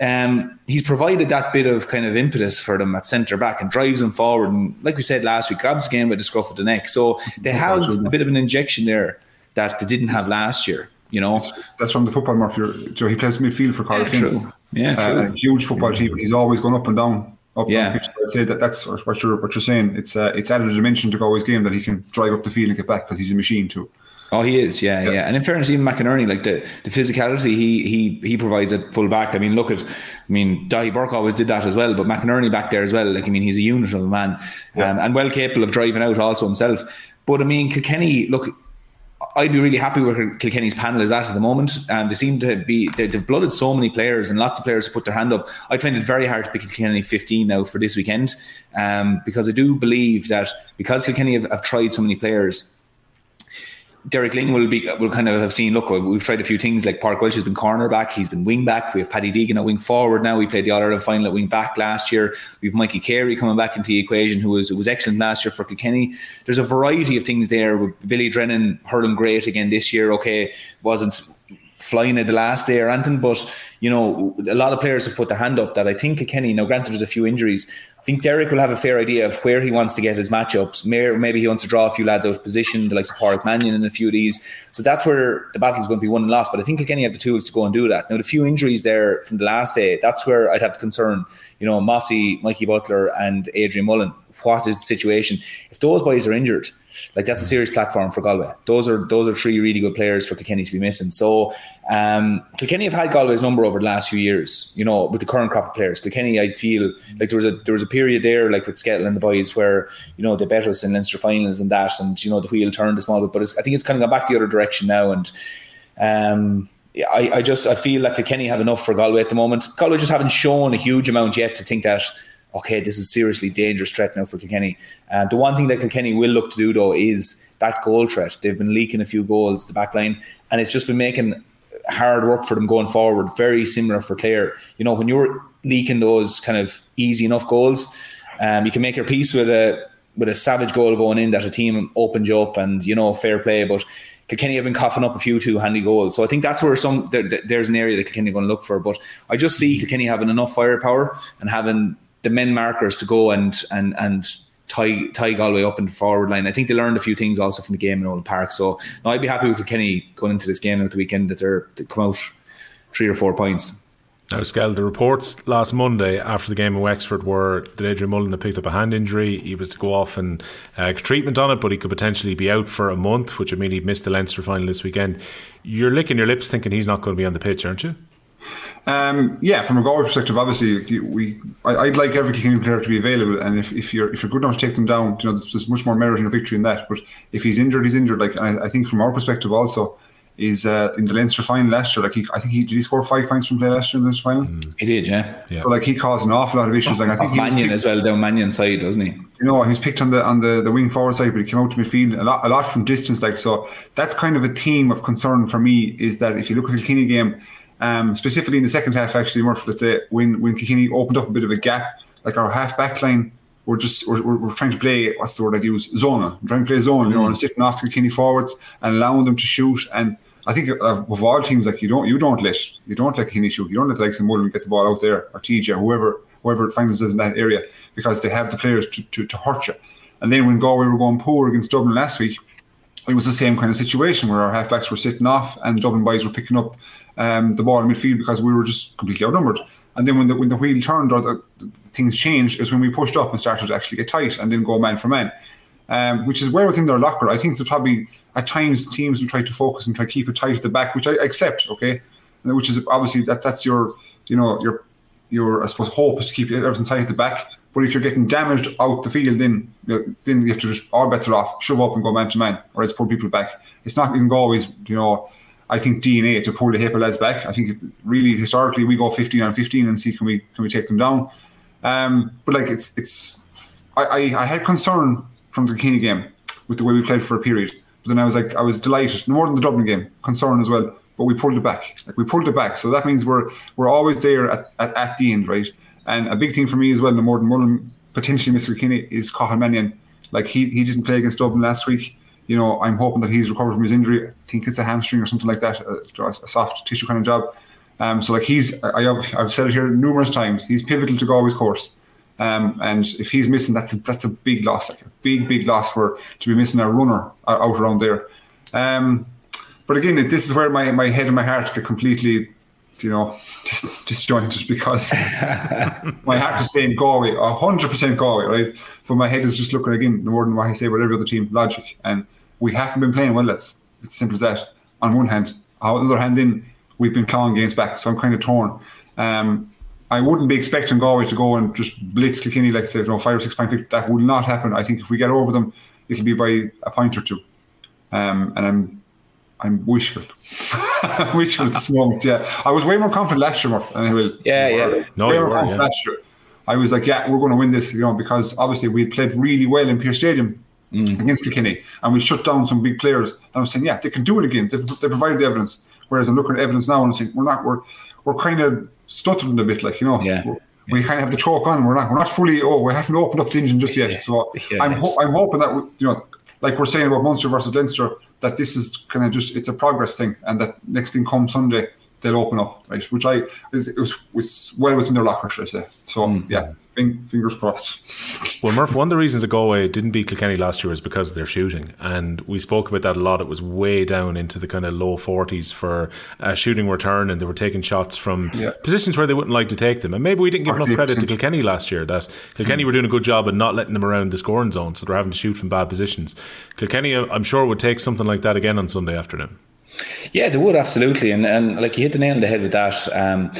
S6: um, he's provided that bit of kind of impetus for them at centre back and drives them forward. And like we said last week, grabs the game by the scruff of the neck. So they have a bit of an injection there that they didn't have last year. You know,
S7: that's, that's from the football Murphy. Joe, he plays midfield for Cardiff.
S6: Yeah. Yeah,
S7: uh, huge football team. He's always gone up and down. Up yeah, I'd say that that's what you're what you're saying. It's uh, it's added a dimension to Galway's game that he can drive up the field and get back because he's a machine too.
S6: Oh, he is, yeah, yeah, yeah. And in fairness, even McInerney, like the, the physicality he he he provides at full back. I mean, look at, I mean, Daithí Burke always did that as well, but McInerney back there as well. Like, I mean, he's a unit of a man, yeah. um, and well capable of driving out also himself. But I mean, Kilkenny, look, I'd be really happy where Kilkenny's panel is at at the moment. Um, they seem to be they've blooded so many players and lots of players have put their hand up. I find it very hard to pick Kilkenny 15 now for this weekend um, because I do believe that because Kilkenny have, have tried so many players Derek Lyng will be will kind of have seen. Look, we've tried a few things. Like Park Welch has been cornerback, he's been wing back. We have Paddy Deegan at wing forward now. We played the All Ireland final at wing back last year. We have Mikey Carey coming back into the equation, who was was excellent last year for Kilkenny. There's a variety of things there. With Billy Drennan hurling great again this year. Okay, wasn't flying at the last day or anything, but you know a lot of players have put their hand up. That I think Kenny. Now, granted, there's a few injuries I think Derek will have a fair idea of where he wants to get his matchups. Maybe he wants to draw a few lads out of position, the likes Pádraig Mannion and a few of these. So that's where the battle is going to be won and lost. But I think Kenny have the tools to go and do that. Now, the few injuries there from the last day, that's where I'd have concern, you know, Mossy, Mikey Butler, and Adrian Mullen. What is the situation? If those boys are injured, like that's a serious platform for Galway. Those are those are three really good players for Kilkenny to be missing. So um, Kilkenny have had Galway's number over the last few years. You know, with the current crop of players, Kilkenny, I feel like there was a there was a period there, like with Skehill and the boys, where you know they bet us in Leinster finals and that, and you know the wheel turned a small bit. But I think it's kind of gone back the other direction now, and. Um, I, I just I feel like Kilkenny have enough for Galway at the moment. Galway just haven't shown a huge amount yet to think that okay, this is seriously dangerous threat now for Kilkenny. Uh, the one thing that Kilkenny will look to do though is that goal threat. They've been leaking a few goals, the back line, and it's just been making hard work for them going forward. Very similar for Clare. You know, when you're leaking those kind of easy enough goals, um, you can make your peace with a with a savage goal going in that a team opened you up and you know fair play, but. Kilkenny have been coughing up a few two handy goals, so I think that's where some there, there's an area that Kilkenny are going to look for. But I just see Kilkenny having enough firepower and having the men markers to go and and and tie tie Galway up in the forward line. I think they learned a few things also from the game in Nowlan Park. So no, I'd be happy with Kenny going into this game at the weekend that they're to come out three or four points.
S5: Now, Skell, the reports last Monday after the game in Wexford were that Adrian Mullen had picked up a hand injury. He was to go off and uh, treatment on it, but he could potentially be out for a month, which would mean he'd miss the Leinster final this weekend. You're licking your lips thinking he's not going to be on the pitch, aren't you?
S7: Um, yeah, from a goal perspective, obviously, we I, would like every King player to be available, and if, if you're if you're good enough to take them down, you know, there's, there's much more merit in a victory in that. But if he's injured, he's injured. Like I, I think from our perspective, also, is uh, in the Leinster final last year. Like he, I think he did he score five points from play last year in the Leinster final. Mm.
S6: He did, yeah.
S7: yeah. So like he caused an awful lot of issues. Like I think
S6: Mannion as well down Mannion side, doesn't he?
S7: You know, he's picked on the on the, the wing forward side, but he came out to midfield a lot a lot from distance. Like so, that's kind of a theme of concern for me. Is that if you look at the Kilkenny game um, specifically in the second half, actually, Murph, let's say when when Kilkenny opened up a bit of a gap, like our half back line, we're just we're, we're, trying to play what's the word I'd use zona. We're trying to play zone, you know, mm. and sitting off the Kilkenny forwards and allowing them to shoot. And I think of all teams, like you don't you don't let you don't let Kilkenny shoot. You don't let like some Mullen get the ball out there or TJ or whoever whoever finds themselves in that area because they have the players to, to, to hurt you. And then when Galway were going poor against Dublin last week, it was the same kind of situation where our halfbacks were sitting off and Dublin boys were picking up um, the ball in midfield because we were just completely outnumbered. And then when the when the wheel turned or the, things changed is when we pushed up and started to actually get tight and then go man for man, um, which is well within their locker. I think there's probably at times teams will try to focus and try to keep it tight at the back, which I accept. Okay, which is obviously that that's your you know your your I suppose hope is to keep everything tight at the back. But if you're getting damaged out the field, then you know, then you have to just all bets are off, shove up and go man to man, or else pull people back. It's not going to go always you know I think DNA to pull the hip lads back. I think really historically we go 15 on 15 and see can we can we take them down. Um, but like it's it's I, I, I had concern from the Keene game with the way we played for a period. But then I was like I was delighted, more than the Dublin game, concern as well. But we pulled it back. Like we pulled it back. So that means we're we're always there at, at, at the end, right? And a big thing for me as well, the more than Mullen potentially Mr. Kinney is Cathal Mannion. Like he he didn't play against Dublin last week you know, I'm hoping that he's recovered from his injury. I think it's a hamstring or something like that, a, a soft tissue kind of job. Um, so like he's, I, have said it here numerous times. He's pivotal to Galway's course. Um, and if he's missing, that's a, that's a big loss, like a big, big loss for to be missing a runner out around there. Um, but again, this is where my, my head and my heart get completely, you know, just disjointed because my heart is saying Galway, hundred percent Galway, right? But my head is just looking again more than what I say about every other team, logic and we haven't been playing well, lads. It's simple as that. On one hand, on the other hand, in we've been clawing games back, so I'm kind of torn. Um, I wouldn't be expecting Galway to go and just blitz Kilkenny like say, you know, five or six point. That would not happen. I think if we get over them, it'll be by a point or two. Um, and I'm I'm wishful. wishful at this moment. Yeah, I was way more confident last year, and I will.
S6: Yeah, yeah.
S5: No,
S7: way
S5: you
S7: more
S5: were,
S7: confident
S5: yeah.
S7: last year. I was like, yeah, we're going to win this, you know, because obviously we played really well in Pearse Stadium mm. against Kilkenny, and we shut down some big players. And I was saying, yeah, they can do it again. They've, they provided the evidence. Whereas I'm looking at evidence now and I'm saying, we're not, we're we're kind of stuttering a bit, like you know.
S6: Yeah.
S7: We're- We kind of have the choke on. We're not. We're not fully. Oh, we haven't opened up the engine just yet. So
S6: Yeah.
S7: I'm. Ho- I'm hoping that we, you know, like we're saying about Munster versus Leinster, that this is kind of just it's a progress thing, and that next thing come Sunday they'll open up, right? Which I it was, was well within their locker, should I say? So
S6: Mm.
S7: yeah, fing, fingers crossed.
S5: Well, Murph, one of the reasons that Galway didn't beat Kilkenny last year was because of their shooting, and we spoke about that a lot. It was way down into the kind of low forties for uh, shooting return, and they were taking shots from
S7: Yeah.
S5: positions where they wouldn't like to take them. And maybe we didn't give enough credit to
S7: 48%.
S5: Kilkenny last year. That Kilkenny were doing a good job of not letting them around the scoring zone, so they're having to shoot from bad positions. Kilkenny, I'm sure, would take something like that again on Sunday afternoon.
S6: Yeah, they would absolutely, and and like you hit the nail on the head with that. Um,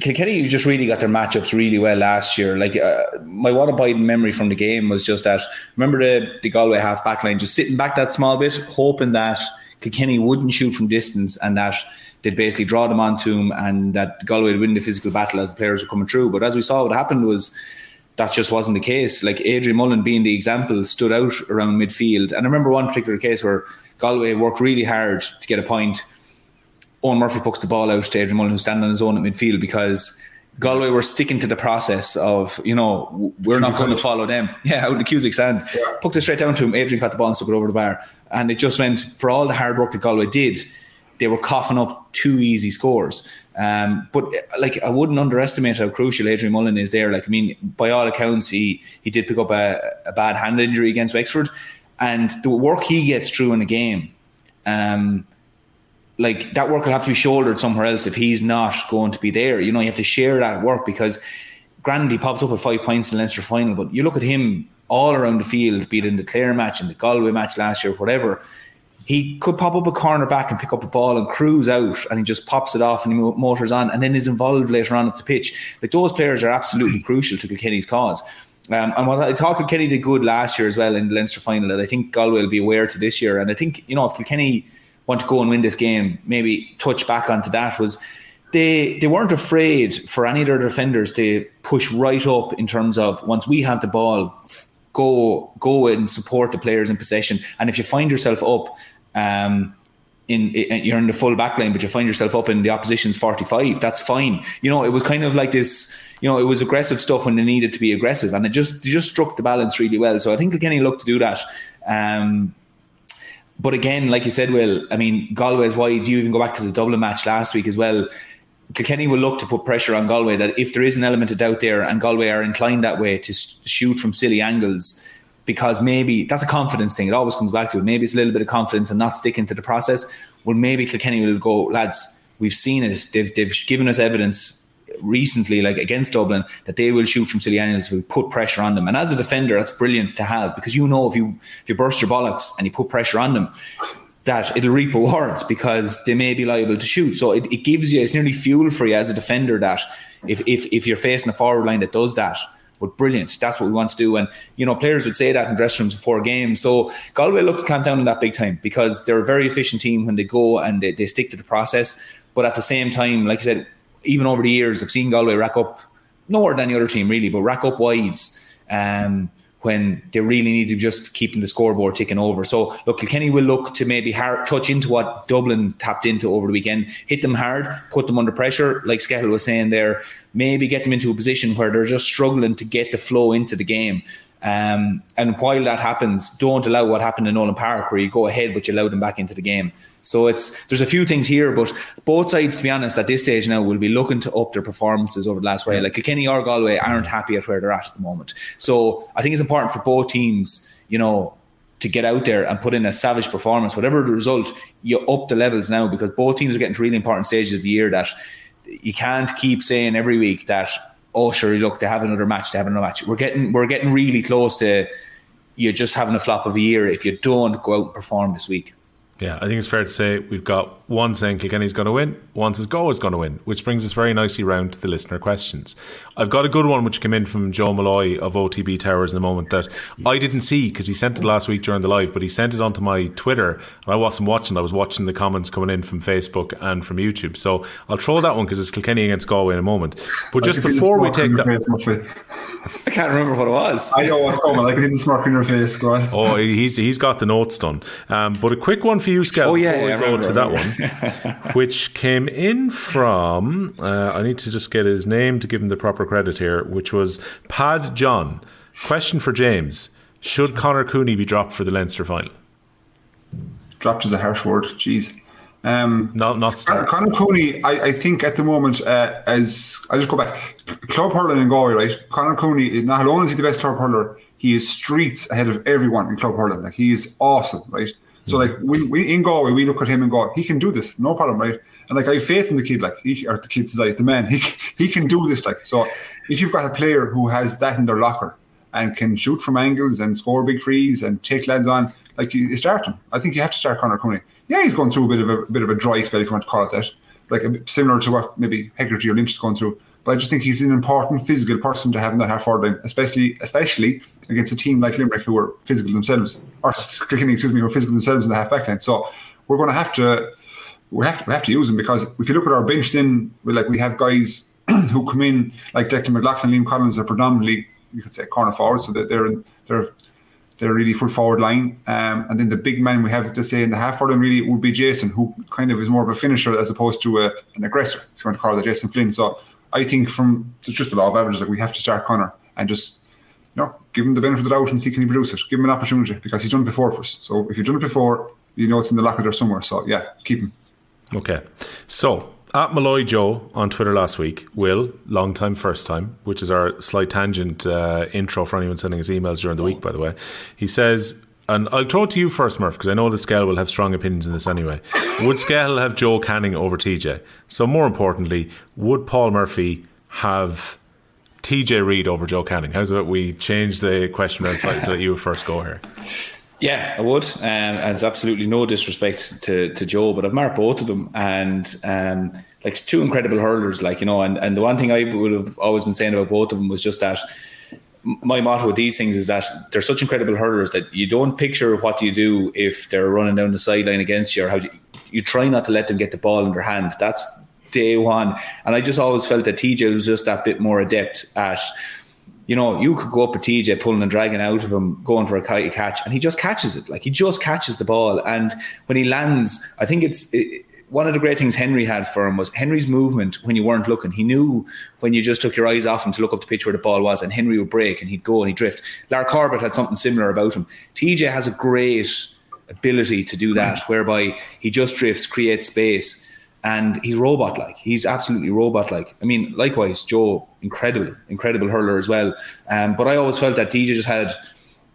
S6: Kilkenny just really got their matchups really well last year. Like uh, my what abiding memory from the game was just that. Remember the the Galway half back line just sitting back that small bit, hoping that Kilkenny wouldn't shoot from distance and that they'd basically draw them onto him and that Galway would win the physical battle as the players were coming through. But as we saw, what happened was that just wasn't the case. Like Adrian Mullen being the example stood out around midfield. And I remember one particular case where Galway worked really hard to get a point. Eoin Murphy pucks the ball out to Adrian Mullen, who's standing on his own at midfield because Galway were sticking to the process of, you know, we're not going to follow them. Yeah, out in the Cusack stand. Pucked it straight down to him. Adrian caught the ball and stuck it over the bar. And it just went, for all the hard work that Galway did, they were coughing up two easy scores. Um, but like I wouldn't underestimate how crucial Adrian Mullen is there. Like I mean, by all accounts, he he did pick up a, a bad hand injury against Wexford, and the work he gets through in the game, um, like that work will have to be shouldered somewhere else if he's not going to be there. You know, you have to share that work because granted he pops up with five points in Leinster final, but you look at him all around the field, be it in the Clare match, in the Galway match last year, whatever. He could pop up a corner back and pick up a ball and cruise out, and he just pops it off and he motors on, and then is involved later on up the pitch. Like those players are absolutely crucial to Kilkenny's cause. Um, and what I thought Kilkenny did good last year as well in the Leinster final, that I think Galway will be aware to this year. And I think you know if Kilkenny want to go and win this game, maybe touch back onto that was they they weren't afraid for any of their defenders to push right up in terms of once we have the ball, go go and support the players in possession. And if you find yourself up, um, in, in you're in the full back line, but you find yourself up in the opposition's 45, that's fine. You know, it was kind of like this, you know, it was aggressive stuff when they needed to be aggressive, and it just they just struck the balance really well. So I think Kilkenny looked to do that. Um, but again, like you said, Will, I mean, Galway's wide. You even go back to the Dublin match last week as well. Kilkenny will look to put pressure on Galway that if there is an element of doubt there and Galway are inclined that way to shoot from silly angles, because maybe that's a confidence thing. It always comes back to it. Maybe it's a little bit of confidence and not sticking to the process. Well, maybe Kilkenny will go, lads, we've seen it. They've, they've given us evidence recently, like against Dublin, that they will shoot from silly angles we put pressure on them. And as a defender, that's brilliant to have because you know if you if you burst your bollocks and you put pressure on them, that it'll reap rewards because they may be liable to shoot. So it, it gives you it's nearly fuel for you as a defender that if if if you're facing a forward line that does that. But brilliant. That's what we want to do. And, you know, players would say that in dressing rooms before games. So Galway look to clamp down on that big time because they're a very efficient team when they go and they, they stick to the process. But at the same time, like I said, even over the years, I've seen Galway rack up, no more than any other team really, but rack up wides um, when they really need to just keeping the scoreboard ticking over. So look, Kilkenny will look to maybe hard, touch into what Dublin tapped into over the weekend, hit them hard, put them under pressure, like Skehill was saying there, maybe get them into a position where they're just struggling to get the flow into the game. Um, and while that happens, don't allow what happened in Nowlan Park, where you go ahead but you allow them back into the game. So it's there's a few things here, but both sides, to be honest, at this stage now will be looking to up their performances over the last while. Like Kilkenny or Galway aren't happy at where they're at at the moment. So I think it's important for both teams, you know, to get out there and put in a savage performance. Whatever the result, you up the levels now because both teams are getting to really important stages of the year that you can't keep saying every week that oh sure look they have another match they have another match. We're getting we're getting really close to you just having a flop of a year if you don't go out and perform this week.
S5: Yeah, I think it's fair to say we've got one saying Kilkenny's going to win, one says Go is going to win, which brings us very nicely round to the listener questions. I've got a good one which came in from Joe Molloy of OTB Towers in a moment that I didn't see because he sent it last week during the live, but he sent it onto my Twitter and I wasn't watching. I was watching the comments coming in from Facebook and from YouTube. So I'll throw that one because it's Kilkenny against Galway in a moment. But just before we take that.
S6: I can't remember what it was.
S7: I know what's coming. I can see the smirk in your face. Go on.
S5: Oh, he's he's got the notes done. Um, but a quick one for you, Skel.
S6: Oh yeah, yeah
S5: go to that one, which came in from. Uh, I need to just get his name to give him the proper credit here, which was Pad John. Question for James: Should Conor Cooney be dropped for the Leinster final?
S7: Dropped is a harsh word. Jeez. Um,
S5: not not start.
S7: Conor Cooney, I, I think at the moment, uh, as I just go back, club hurling in Galway, right? Conor Cooney, not only is he the best club hurler, he is streets ahead of everyone in club hurling. Like he is awesome, right? So like we, we in Galway, we look at him and go, he can do this, no problem, right? And like I have faith in the kid, like he or the kid's like the man, he he can do this, like so. If you've got a player who has that in their locker and can shoot from angles and score big frees and take lads on, like you start him. I think you have to start Conor Cooney. Yeah, he's going through a bit of a, a bit of a dry spell, if you want to call it that, like a, similar to what maybe Hegarty or Lynch is going through. But I just think he's an important physical person to have in that half forward line, especially especially against a team like Limerick who are physical themselves, or excuse me, who are physical themselves in the half back line. So we're going to have to we have to we have to use them because if you look at our bench, then we like we have guys who come in like Declan McLaughlin, Liam Collins are predominantly you could say corner forwards, so that they're they're they're really full forward line. Um, and then the big man we have to say in the half forward really would be Jason, who kind of is more of a finisher as opposed to a, an aggressor. If you want to call it Jason Flynn. So I think from it's just a law of averages, like we have to start Conor and just you know give him the benefit of the doubt and see can he produce it. Give him an opportunity because he's done it before for us. So if you've done it before, you know it's in the locker there somewhere. So yeah, keep him.
S5: Okay, so at Molloy Joe on Twitter last week, Will, long time, first time, which is our slight tangent uh, intro for anyone sending us emails during the week, by the way. He says, and I'll throw it to you first, Murph, because I know the scale will have strong opinions in this anyway. Would scale have Joe Canning over TJ? So, more importantly, would Paul Murphy have TJ Reid over Joe Canning? How's about we change the question around slightly to let you first go here?
S6: Yeah, I would. Um, and it's absolutely no disrespect to, to Joe, but I've marked both of them and um, like two incredible hurlers, like, you know, and, and the one thing I would have always been saying about both of them was just that my motto with these things is that they're such incredible hurlers that you don't picture what you do if they're running down the sideline against you or how you, you try not to let them get the ball in their hand. That's day one. And I just always felt that TJ was just that bit more adept at you know, you could go up at TJ pulling and dragging out of him, going for a kite catch, and he just catches it. Like he just catches the ball. And when he lands, I think it's it, one of the great things Henry had for him was Henry's movement when you weren't looking. He knew when you just took your eyes off him to look up the pitch where the ball was, and Henry would break and he'd go and he'd drift. Lar Corbett had something similar about him. TJ has a great ability to do that, whereby he just drifts, creates space and he's robot like. He's absolutely robot like. I mean, likewise, Joe, incredible, incredible hurler as well. Um, but I always felt that TJ just had,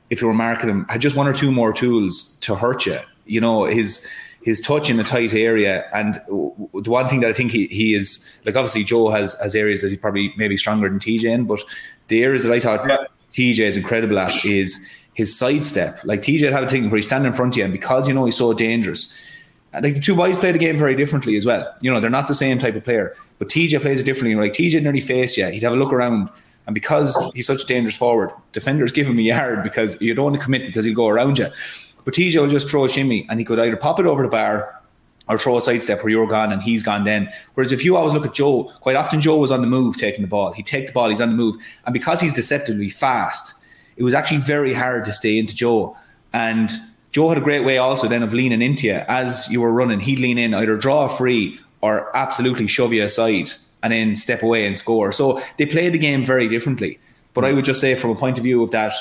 S6: if you were marking him, had just one or two more tools to hurt you. You know, his his touch in a tight area, and the one thing that I think he, he is like, obviously Joe has has areas that he's probably maybe stronger than TJ in, but the areas that I thought yeah. TJ is incredible at is his sidestep. Like TJ had a thing where he's standing in front of you, and because you know he's so dangerous like the two boys play the game very differently as well. You know, they're not the same type of player. But TJ plays it differently. Like TJ nearly face you. He'd have a look around. And because he's such a dangerous forward, defenders give him a yard because you don't want to commit because he'll go around you. But TJ will just throw a shimmy and he could either pop it over the bar or throw a sidestep where you're gone and he's gone then. Whereas if you always look at Joe, quite often Joe was on the move taking the ball. He'd take the ball, he's on the move. And because he's deceptively fast, it was actually very hard to stay into Joe. And Joe had a great way also then of leaning into you as you were running. He'd lean in, either draw a free or absolutely shove you aside and then step away and score. So they played the game very differently. But I would just say, from a point of view of that,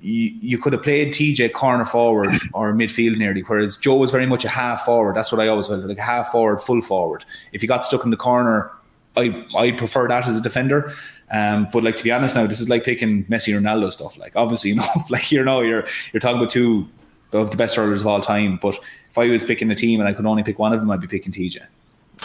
S6: you, you could have played TJ corner forward or midfield nearly, whereas Joe was very much a half forward. That's what I always felt like a half forward, full forward. If you got stuck in the corner, I I prefer that as a defender. Um, but like to be honest now, this is like picking Messi Ronaldo stuff. Like obviously, you know, like you know, you're you're talking about two of the best hurlers of all time. But if I was picking a team and I could only pick one of them, I'd be picking TJ.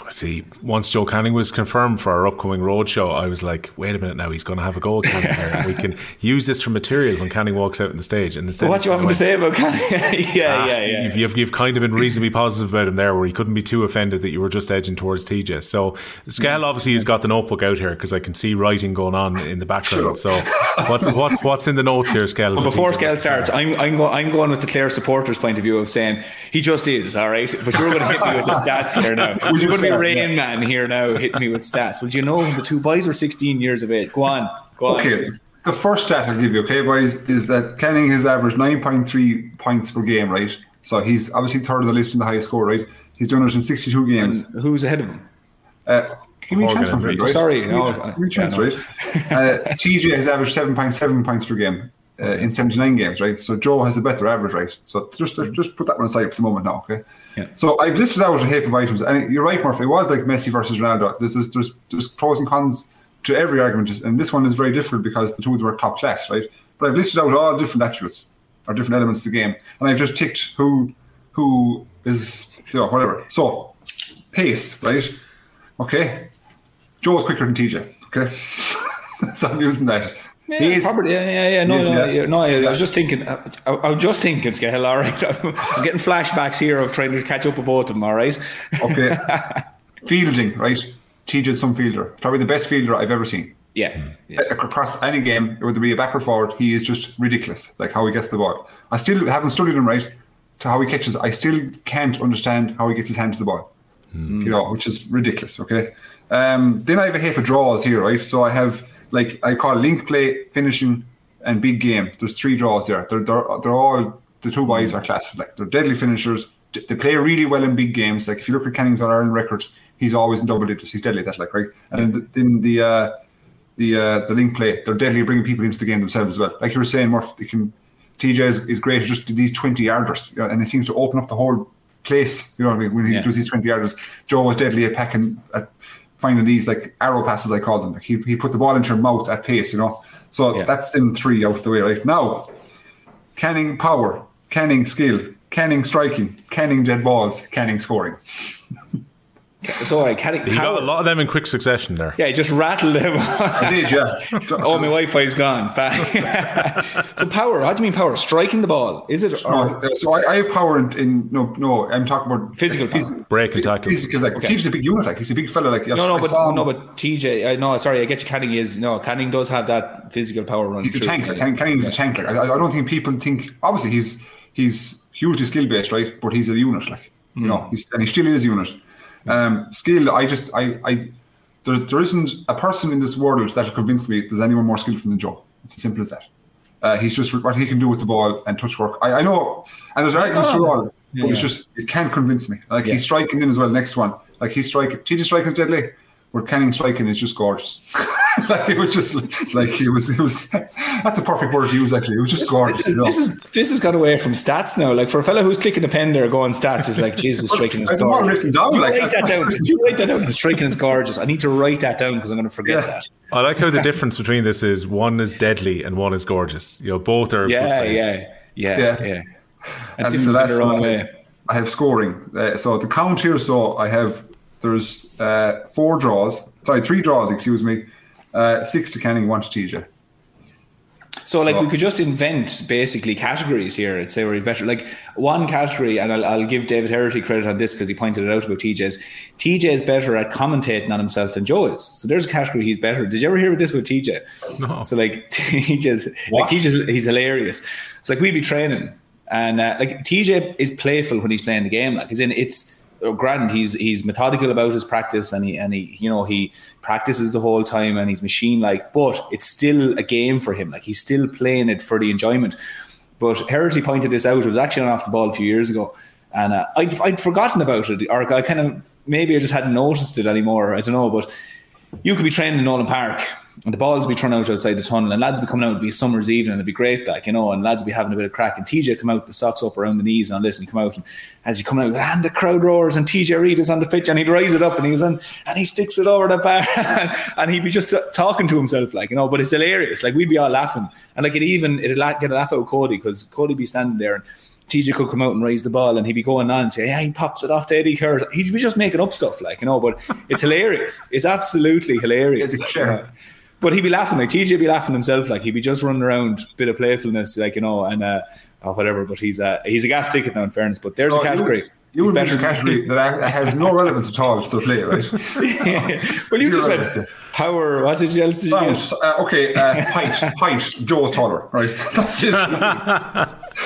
S5: See, once Joe Canning was confirmed for our upcoming roadshow, I was like, wait a minute now, he's going to have a go at Canning we can use this for material when Canning walks out on the stage. And
S6: well, what do you want me to say about Canning? yeah, ah, yeah, yeah.
S5: You've, you've, you've, kind of been reasonably positive about him there, where he couldn't be too offended that you were just edging towards TJ. So, Skell obviously has got the notebook out here because I can see writing going on in the background. So, what's, what, what's in the notes here, Skell?
S6: Well, before Skell starts, I'm, I'm, go, I'm going with the Clare supporters' point of view of saying he just is, all right? But you're going to hit me with the stats here now. You're going to be Rain Man here here now hitting me with stats. Well, do you know the two boys were 16 years of age? Go on. Go on.
S7: Okay. The first stat I'll give you, okay, boys, is that Canning has averaged 9.3 points per game, right? So he's obviously third of the list in the highest score, right? He's done it in 62 games.
S6: And who's ahead of him?
S7: Uh, give me a chance,
S6: right? Sorry, no,
S7: give me a chance, right? uh, TJ has averaged 7.7 points per game uh, in 79 games, right? So Joe has a better average, right? So just just put that one aside for the moment now, okay? So I've listed out a heap of items, and you're right, Murphy. It was like Messi versus Ronaldo. There's, there's, there's, there's pros and cons to every argument, and this one is very different because the two are top class, right? But I've listed out all different attributes or different elements of the game, and I've just ticked who who is you know whatever. So pace, right? Okay, Joe's quicker than TJ. Okay, so I'm using that.
S6: Yeah, he's, probably, yeah, yeah, yeah. No, no, yeah. no, I was just thinking. I, I was just thinking, Scale. All right, I'm getting flashbacks here of trying to catch up with both of them. All right.
S7: Okay. Fielding, right? TJ's some fielder, probably the best fielder I've ever seen.
S6: Yeah. yeah.
S7: Across any game, whether it be a back or forward, he is just ridiculous. Like how he gets the ball. I still haven't studied him right to how he catches. I still can't understand how he gets his hand to the ball. Mm. You know, which is ridiculous. Okay. Um, then I have a heap of draws here, right? So I have like I call link play, finishing, and big game. There's three draws there. They're they're, they're all the two boys are class. Like they're deadly finishers. They play really well in big games. Like if you look at Canning's All-Ireland records, he's always in double digits. He's deadly at that, like right. And then the, then the uh, the uh, the link play, they're deadly bringing people into the game themselves as well. Like you were saying, Murph, they can. TJ is, is great at just these twenty yarders, you know, and it seems to open up the whole place. You know what I mean? When he yeah. does these twenty yarders, Joe was deadly at packing at finding these like arrow passes, I call them. Like he, he put the ball into your mouth at pace, you know. So yeah. that's them three out of the way right now. Canning power, Canning skill, Canning striking, Canning dead balls, Canning scoring.
S6: Sorry, can it,
S5: he got a lot of them in quick succession there.
S6: Yeah, he just rattled them.
S7: I did, yeah.
S6: oh, my Wi-Fi's gone. so power, how do you mean power? Striking the ball, is it?
S7: Or? No, so I, I have power in, in, no, no. I'm talking about
S6: physical, physical
S5: break and tackle.
S7: Physical, like okay. TJ's a big unit, like he's a big fella, like
S6: no, no, but no, but TJ, I, no, sorry, I get you. Canning is no, Canning does have that physical power run.
S7: He's a tank. Like, Canning, Canning is yeah. a tank. Like, I, I don't think people think. Obviously, he's he's hugely skill based, right? But he's a unit, like you mm. know, he's, and he still is a unit. Um, skill, I just, I, I, there, there isn't a person in this world that will convince me there's anyone more skillful than the Joe. It's as simple as that. Uh, he's just what he can do with the ball and touch work. I, I know, and there's arguments oh. all, but yeah. it's just it can't convince me. Like yeah. he's striking in as well. Next one, like he's striking. TJ striking is deadly. Where Canning striking is just gorgeous. like it was just like it was it was that's a perfect word to use actually. It was just this, gorgeous.
S6: This is, this is this has got away from stats now. Like for a fellow who's clicking a pen there going stats is like Jesus striking is gorgeous. Down, like, write that down. Did you write that down? The striking is gorgeous. I need to write that down because I'm going to forget yeah. that.
S5: I like how the difference between this is one is deadly and one is gorgeous. You know, both are.
S6: Yeah, yeah, yeah, yeah, yeah.
S7: And, and different in their own way. I have scoring. Uh, so the count here. So I have there's uh, four draws. Sorry, three draws. Excuse me uh, six to Canning, one to TJ.
S6: So, like, we could just invent basically categories here and say we're better. Like, one category, and I'll, I'll give David Herity credit on this because he pointed it out about TJ's. TJ is better at commentating on himself than Joe is. So, there's a category he's better. Did you ever hear this with TJ? No. So, like, TJ's, like, TJ's, he's hilarious. It's like we'd be training, and uh, like, TJ is playful when he's playing the game. Like, he's in, it's, grand. He's he's methodical about his practice and he and he you know he practices the whole time and he's machine like but it's still a game for him. Like he's still playing it for the enjoyment. But Herity pointed this out. It was actually on off the ball a few years ago. And uh, I'd, I'd forgotten about it or I kind of maybe I just hadn't noticed it anymore. I don't know but you could be training in Nowlan Park and the balls be thrown out outside the tunnel, and lads be coming out. It'd be summer's evening, and it'd be great, like you know, and lads be having a bit of crack. And TJ come out, the socks up around the knees, and listen, come out, and as he come out, and the crowd roars, and TJ Reid is on the pitch, and he'd raise it up, and he's on, and he sticks it over the bar, and he'd be just talking to himself, like you know. But it's hilarious, like we'd be all laughing, and like it even it'd get a laugh out of Cody because Cody be standing there and TJ could come out and raise the ball and he'd be going on and say, yeah, he pops it off to Eddie Keher. He'd be just making up stuff, like, you know, but it's hilarious. It's absolutely hilarious.
S7: Sure.
S6: But he'd be laughing, like, TJ be laughing himself, like, he'd be just running around, bit of playfulness, like, you know, and uh, or whatever. But he's a, he's a gas ticket now, in fairness. But there's
S7: Oh,
S6: a category.
S7: You would
S6: better
S7: a category that has no relevance at all to the play, right?
S6: well, you just
S7: You're
S6: went power. What did you else did you get?
S7: Uh, okay, uh, height. height. Joe's taller, right? That's it.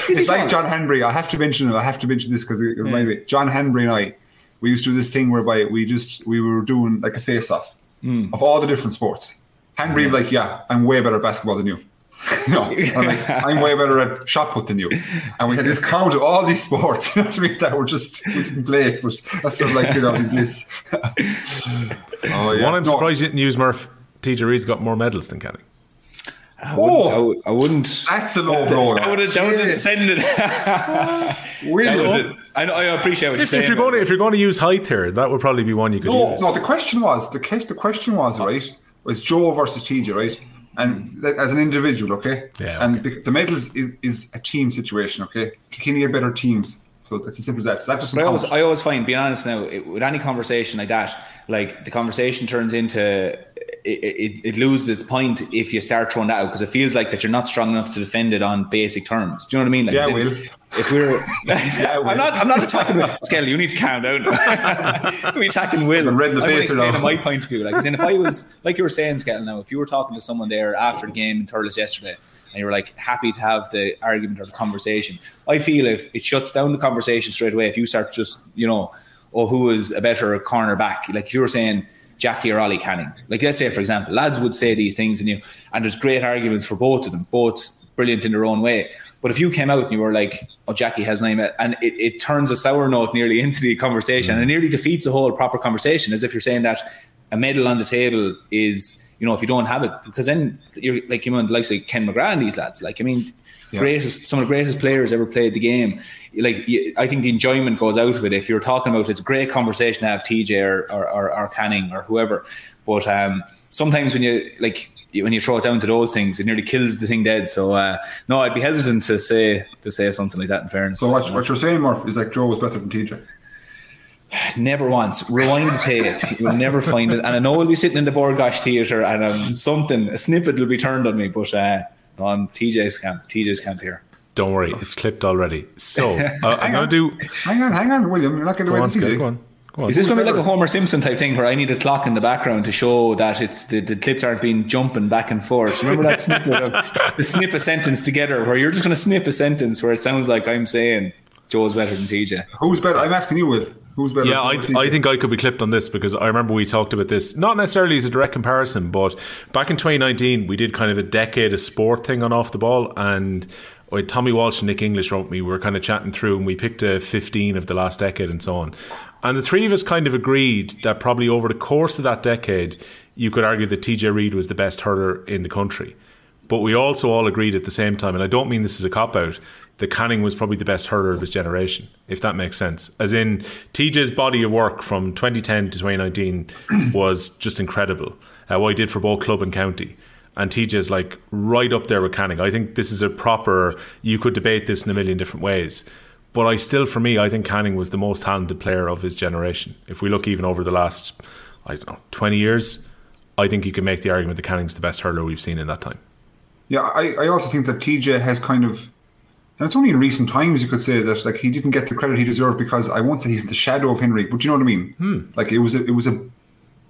S7: it's like John Henry. I have to mention it. I have to mention this because it reminded me. John Henry and I, we used to do this thing whereby we just we were doing like a face-off of all the different sports. Henry would like, yeah, I'm way better at basketball than you. no, I'm, like, I'm way better at shot put than you. And we had this count of all these sports, you know what I mean, that were just we didn't play. But that's sort of like you know these lists. oh yeah.
S5: One I'm
S7: No.
S5: surprised you didn't use Murph. TJ Reid's got more medals than Canning.
S6: I
S7: Oh,
S6: would, I wouldn't.
S7: that's a low blow.
S6: I would have, I would have
S7: Jeez.
S6: descended.
S7: William.
S6: I, know, I appreciate what you're
S5: If,
S6: saying.
S5: if you're going to if you're going to use height here, that would probably be one you could
S7: No,
S5: use.
S7: no. The question was the que- the question was right was Joe versus TJ, right? And mm. th- as an individual, okay.
S5: Yeah,
S7: And
S5: okay.
S7: the, medals is, is a team situation, okay. Kilkenny are better teams, so it's as simple as that. So that
S6: I always. I always find, being honest now, it, with any conversation like that, like the conversation turns into it, it, loses its point if you start throwing that out because it feels like that you're not strong enough to defend it on basic terms. Do you know what I mean? Like,
S7: Yeah, Will.
S6: If we're,
S7: Will.
S6: I'm not, I'm not attacking Skelly. You need to calm down. I'm attacking Will.
S7: I'm red in the
S6: I'm
S7: face
S6: explaining my point of view. Like, in, if I was like you were saying, Skelly, now if you were talking to someone there after the game in Thurles yesterday, and you were like happy to have the argument or the conversation, I feel if it shuts down the conversation straight away, if you start just you know, oh, who is a better cornerback? Like if you were saying. Jackie or Ollie Canning. Like let's say, for example, lads would say these things and you and there's great arguments for both of them, both brilliant in their own way. But if you came out and you were like, "Oh, Jackie has name," it," and it, it turns a sour note nearly into the conversation, and it nearly defeats a whole proper conversation, as if you're saying that a medal on the table is, you know, if you don't have it, because then you're like you know, like say Ken McGrath and these lads. Like, I mean, greatest some of the greatest players ever played the game. Like, you- I think the enjoyment goes out of it. If you're talking about, it's a great conversation to have TJ or or, or, or Canning or whoever, but um, sometimes when you like when you throw it down to those things, it nearly kills the thing dead. So uh, no, I'd be hesitant to say to say something like that. In fairness,
S7: so what, what you're saying, Murph, is like Joe was better than TJ.
S6: never once rewind the tape. You'll never find it. And I know we'll be sitting in the Bord Gáis Theatre and um, something a snippet will be turned on me. But uh, I'm TJ's camp. TJ's camp here.
S5: Don't worry, it's clipped already. So uh, I'm going to do.
S7: Hang on, hang on, William. You're not getting
S5: Go
S7: away
S5: on,
S7: to
S5: Scott,
S7: TJ.
S5: go on. Go on.
S6: Is this going to be like a Homer Simpson type thing where I need a clock in the background to show that it's the, the clips aren't being jumping back and forth? Remember that snippet of the snip a sentence together where you're just going to snip a sentence where it sounds like I'm saying Joe's better than TJ.
S7: Who's better? I'm asking you, Will. Who's better?
S5: Yeah, I. I think I could be clipped on this because I remember we talked about this, not necessarily as a direct comparison, but back in 2019, we did kind of a decade of sport thing on Off the Ball. And Tommy Walsh and Nick English wrote me, we were kind of chatting through and we picked a 15 of the last decade and so on. And the three of us kind of agreed that probably over the course of that decade, you could argue that TJ Reid was the best hurler in the country. But we also all agreed at the same time, and I don't mean this as a cop out, that Canning was probably the best hurler of his generation, if that makes sense. As in, TJ's body of work from 2010 to 2019 was just incredible. Uh, what he did for both club and county. And TJ's like right up there with Canning. I think this is a proper, you could debate this in a million different ways. But I still, for me, I think Canning was the most talented player of his generation. If we look even over the last, I don't know, 20 years, I think you can make the argument that Canning's the best hurler we've seen in that time.
S7: Yeah, I, I also think that TJ has kind of, and it's only in recent times you could say that like he didn't get the credit he deserved because I won't say he's the shadow of Henry, but you know what I mean. Like it was a, it was a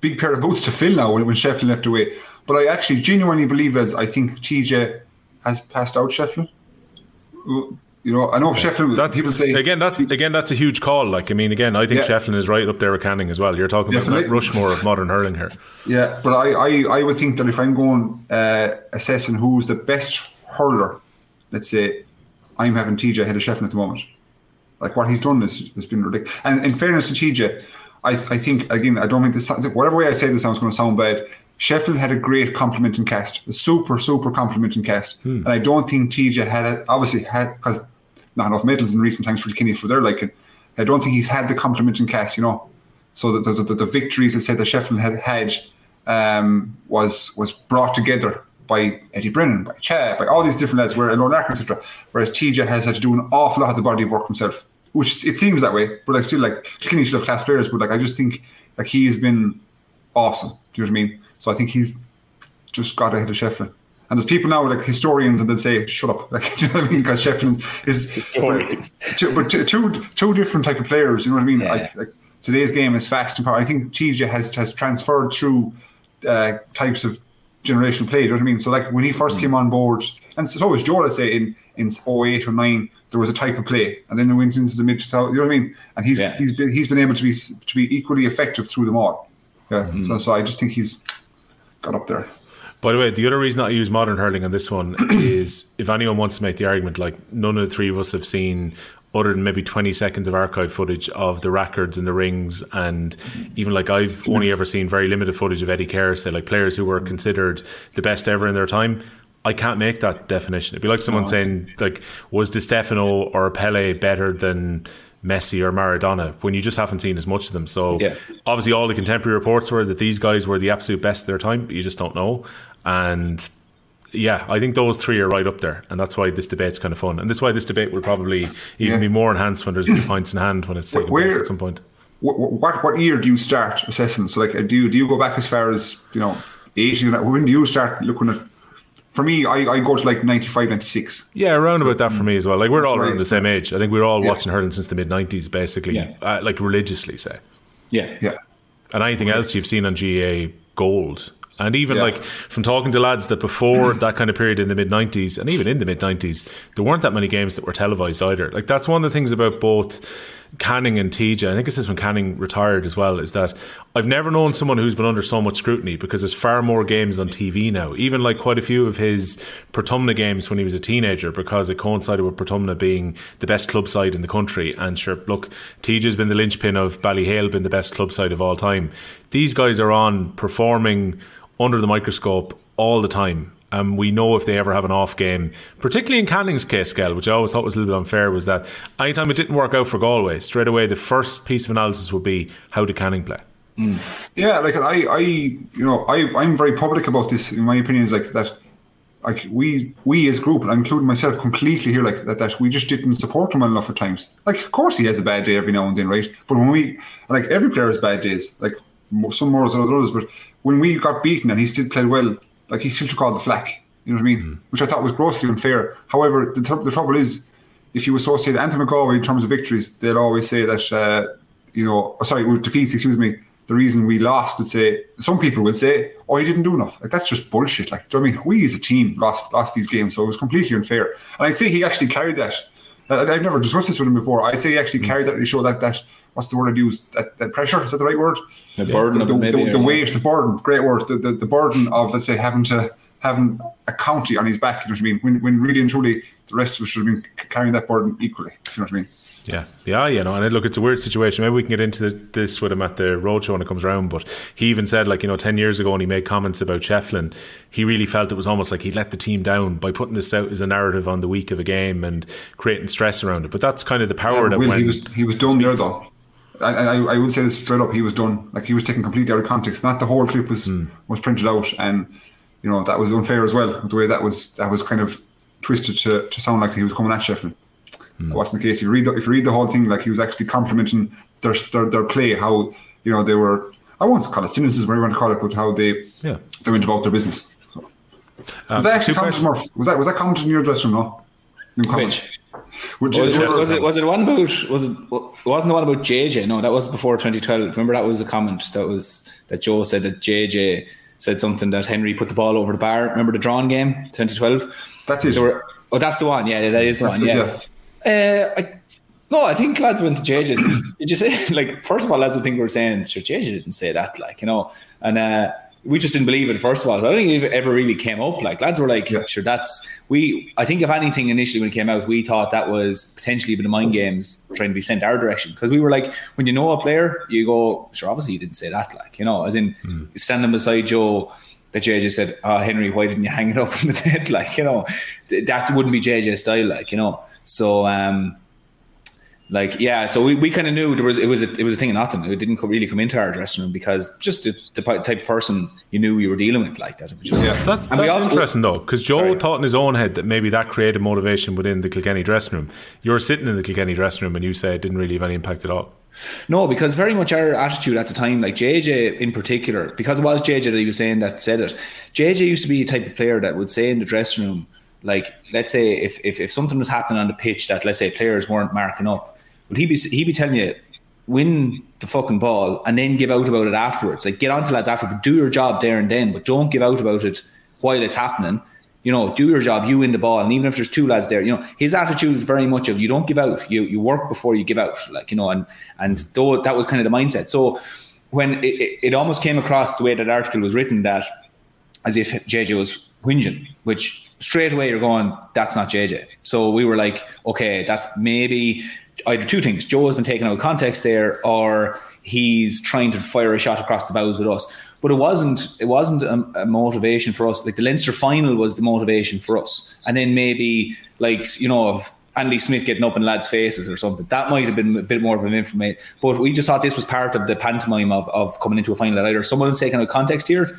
S7: big pair of boots to fill now when, when Shefflin left away. But I actually genuinely believe that I think TJ has passed out Shefflin. You know, I know Shefflin.
S5: That's
S7: people say
S5: again that again that's a huge call. Like I mean, again, I think
S7: Yeah.
S5: Shefflin is right up there with Canning as well. You're talking about
S7: Definitely.
S5: Mount Rushmore of modern hurling here.
S7: Yeah, but I, I, I would think that if I'm going uh, assessing who's the best hurler, let's say I'm having TJ head of Shefflin at the moment. Like what he's done is has been ridiculous. And in fairness to TJ, I, I think again I don't think this whatever way I say this sounds going to sound bad. Shefflin had a great complementing cast, a super super complementing cast, and I don't think TJ had it. Obviously had because not enough medals in recent times for Kinney for their liking. I don't think he's had the complementing cast, you know. So that the, the, the victories that say that Shefflin had had um, was was brought together by Eddie Brennan, by Chad, by all these different lads, where Lord Larkin, etc. Whereas TJ has had to do an awful lot of the body of work himself, which it seems that way. But like still, like Kilkenny should have class players, but like I just think like he's been awesome. Do you know what I mean? So I think he's just got ahead of Shefflin. And there's people now like historians and they'll say, "Shut up!" Like, do you know what I mean? Because Shefflin is
S6: Historians.
S7: but, two, but two, two two different type of players. You know what I mean?
S6: Yeah.
S7: Like, like today's game is fast and power. I think TJ has has transferred through uh, types of generational play. Do you know what I mean? So like when he first hmm. came on board, and so was Joe. Let's say in in 08 or nine, there was a type of play, and then it went into the mid 2000s. You know what I mean? And he's
S6: Yeah.
S7: he's been he's been able to be to be equally effective through them all. Yeah. So hmm. so I just think he's got up there.
S5: By the way, the other reason I use modern hurling on this one is if anyone wants to make the argument, like none of the three of us have seen other than maybe 20 seconds of archive footage of the Rackards and the rings and even like I've only ever seen very limited footage of Eddie Keher say like players who were considered the best ever in their time. I can't make that definition. It'd be like someone saying like was Di Stefano or Pele better than Messi or Maradona when you just haven't seen as much of them? So
S6: Yeah.
S5: obviously all the contemporary reports were that these guys were the absolute best of their time but you just don't know. And yeah, I think those three are right up there, and that's why this debate's kind of fun, and that's why this debate will probably even
S7: Yeah.
S5: be more enhanced when there's points in hand when it's taking place at some point.
S7: What, what what year do you start assessing? So like, do you do you go back as far as you know age? You know, When do you start looking at? For me, I, I go to like 95, 96.
S5: Yeah, around about that for me as well. Like we're all
S7: right.
S5: around the same age. I think we're all
S7: Yeah.
S5: watching hurling since the mid '90s, basically,
S6: Yeah.
S5: uh, like religiously, say.
S6: Yeah.
S7: Yeah.
S5: and anything else you've seen on GA gold. And even
S7: Yeah.
S5: like from talking to lads that before that kind of period in the mid 90s and even in the mid 90s, there weren't that many games that were televised either. Like that's one of the things about both Canning and TJ. I think it's this when Canning retired as well, is that I've never known someone who's been under so much scrutiny because there's far more games on TV now. Even like quite a few of his Portumna games when he was a teenager because it coincided with Portumna being the best club side in the country. And sure, look, TJ's been the linchpin of Ballyhale, been the best club side of all time. These guys are on performing under the microscope all the time. And we know if they ever have an off game, particularly in Canning's case, Gal, which I always thought was a little bit unfair, was that anytime it didn't work out for Galway, straight away the first piece of analysis would be how did Canning play? Mm.
S7: Yeah, like I, I, you know, I, I'm very public about this. In my opinion, is like that. Like we, we as group, and I'm including myself completely here, like that, that we just didn't support him enough at times. Like, of course, he has a bad day every now and then, right? But when we, like, every player has bad days. Like some more than others. But when we got beaten and he still played well, like he still took all the flack. You know what I mean? Which I thought was grossly unfair. However, the, tr- the trouble is, if you associate Anthony McGaughy in terms of victories, they'll always say that, uh, you know, oh, sorry, with defeats, excuse me, the reason we lost would say, some people would say, oh, he didn't do enough. Like, that's just bullshit. Like, do you know I mean? We as a team lost lost these games, so it was completely unfair. And I'd say he actually carried that. I've never discussed this with him before. I'd say he actually carried that to show that, that what's the word I'd use? That, that pressure, is that the right word?
S6: The burden
S7: the,
S6: of
S7: the, the, the weight, the burden, great word, the, the, the burden of let's say having to having a county on his back. You know what I mean? When, when really and truly the rest of us should have been carrying that burden equally. If you know what I mean?
S5: Yeah, yeah, you know, and look, it's a weird situation. Maybe we can get into the, this with him at the roadshow when it comes around. But he even said, like, you know, 10 years ago when he made comments about Shefflin, he really felt it was almost like he let the team down by putting this out as a narrative on the week of a game and creating stress around it. But that's kind of the power that
S7: Will,
S5: when.
S7: he was he was done there though. I, I, I would say this straight up. He was done. Like he was taken completely out of context. Not the whole clip was
S5: Hmm.
S7: was printed out, and you know that was unfair as well. The way that was that was kind of twisted to, to sound like he was coming at Shefflin.
S5: Hmm.
S7: That wasn't the case. If you read the, if you read the whole thing, like he was actually complimenting their their, their play, how you know they were. I won't call it cynicism, whatever you want to call it, but how they
S5: Yeah.
S7: they went about their business. So.
S5: Um,
S7: Was that actually
S5: two
S7: commented, Murph? Was that was that commented in your dressing room? No. In?
S6: Which? Was,
S7: which-
S6: was, was it was it one about was it wasn't the one about JJ? No, that was before 2012. Remember that was a comment that was that Joe said that JJ said something that Henry put the ball over the bar. Remember the drawn game 2012?
S7: That's it.
S6: Were, oh, that's the one. Yeah, that is the
S7: That's
S6: one.
S7: it,
S6: Yeah. Uh, I, no, I think lads went to JJ's. Did you say like first of all, lads would think we were saying sure JJ didn't say that, like you know, and uh, we just didn't believe it. First of all, so I don't think it ever really came up. Like lads were like,
S7: Yeah.
S6: sure, that's we. I think if anything, initially when it came out, we thought that was potentially a bit of mind mm-hmm. games trying to be sent our direction because we were like, when you know a player, you go, sure, obviously you didn't say that, like you know, as in mm. standing beside Joe. That JJ said, "Oh Henry, why didn't you hang it up in the net?" Like you know, th- that wouldn't be JJ's style. Like you know, so um, Like yeah, so we, we kind of knew there was it was a, it was a thing in nothing. It didn't really come into our dressing room because just the, the type of person you knew you were dealing with like that. Just,
S5: yeah. That's, that's also, interesting though, because Joe sorry. thought in his own head that maybe that created motivation within the Kilkenny dressing room. You were sitting in the Kilkenny dressing room and you say it didn't really have any impact at all.
S6: No, because very much our attitude at the time, like JJ in particular, because it was JJ that he was saying that said it. JJ used to be a type of player that would say in the dressing room, like let's say if if, if something was happening on the pitch that let's say players weren't marking up but he'd be he'd be telling you, win the fucking ball and then give out about it afterwards. Like get on to lads after, but do your job there and then, but don't give out about it while it's happening. You know, do your job, you win the ball, and even if there's two lads there, you know, his attitude is very much of you don't give out, you you work before you give out, like you know, and and though that was kind of the mindset. So when it, it, it almost came across the way that article was written that as if JJ was whinging, which straight away you're going, that's not JJ. So we were like, okay, that's maybe either two things. Joe has been taken out of context there, or he's trying to fire a shot across the bows with us. But it wasn't. It wasn't a, a, motivation for us. Like the Leinster final was the motivation for us, and then maybe like you know of Andy Smith getting up in lads' faces or something. That might have been a bit more of an information. But we just thought this was part of the pantomime of, of coming into a final. Either someone's taken out context here,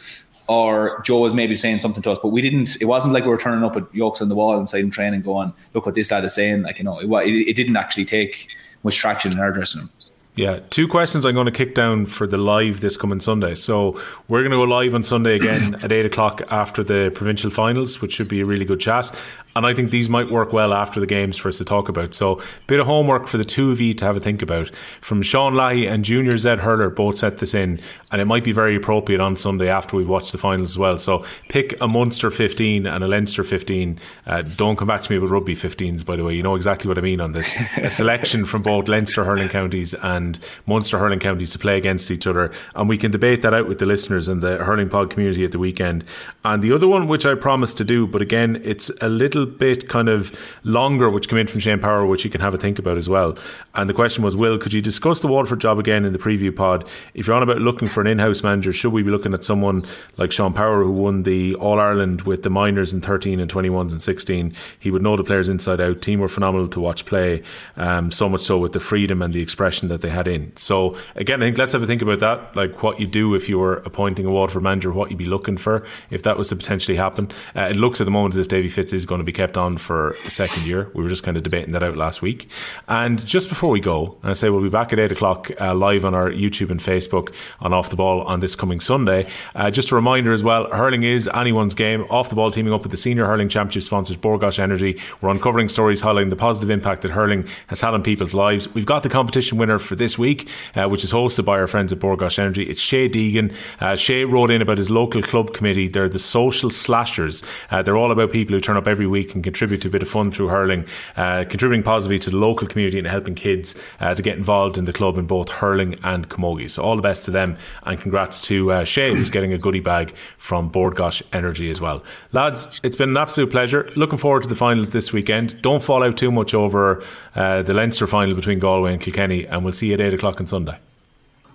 S6: or Joe was maybe saying something to us, but we didn't. It wasn't like we were turning up at yokes on the wall and training, going, "Look what this lad is saying." Like you know, it, it, it didn't actually take much traction in our dressing room.
S5: Yeah, two questions I'm going to kick down for the live this coming Sunday. So we're going to go live on Sunday again at eight o'clock after the provincial finals, which should be a really good chat. And I think these might work well after the games for us to talk about. So, bit of homework for the two of you to have a think about. From Sean Lahey and Junior Zed Hurler both set this in, and it might be very appropriate on Sunday after we've watched the finals as well. So, pick a Munster 15 and a Leinster 15. Uh, don't come back to me with rugby 15s, by the way. You know exactly what I mean on this. a selection from both Leinster hurling counties and Munster hurling counties to play against each other. And we can debate that out with the listeners and the hurling pod community at the weekend. And the other one, which I promised to do, but again, it's a little bit kind of longer, which came in from Shane Power, which you can have a think about as well. And the question was, Will, could you discuss the Waterford job again in the preview pod? If you're on about looking for an in-house manager, should we be looking at someone like Sean Power, who won the All Ireland with the minors in 13 and 21s and 16? He would know the players inside out. Team were phenomenal to watch play, um, so much so with the freedom and the expression that they had in. So again, I think let's have a think about that, like what you do if you were appointing a Waterford manager, what you'd be looking for if that was to potentially happen. Uh, it looks at the moment as if Davy Fitz is going to be kept on for a second year. We were just kind of debating that out last week. And just before we go, I say we'll be back at eight o'clock uh, live on our YouTube and Facebook on Off the Ball on this coming Sunday. Uh, just a reminder as well, hurling is anyone's game. Off the Ball teaming up with the Senior Hurling Championship sponsors Bord Gáis Energy. We're uncovering stories highlighting the positive impact that hurling has had on people's lives. We've got the competition winner for this week, uh, which is hosted by our friends at Bord Gáis Energy. It's Shay Deegan. Uh, Shay wrote in about his local club committee. They're the social slashers. Uh, they're all about people who turn up every week and contribute contribute to a bit of fun through hurling, uh, contributing positively to the local community and helping kids uh, to get involved in the club in both hurling and camogie. So all the best to them, and congrats to uh, Shay, who's getting a goodie bag from Bord Gáis Energy as well. Lads, it's been an absolute pleasure. Looking forward to the finals this weekend. Don't fall out too much over uh, the Leinster final between Galway and Kilkenny, and we'll see you at 8 o'clock on Sunday.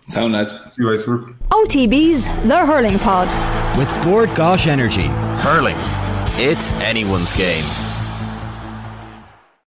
S6: Sound lads.
S7: See you guys.
S4: OTB's The Hurling Pod.
S2: With Bord Gáis Energy. Hurling. It's anyone's game.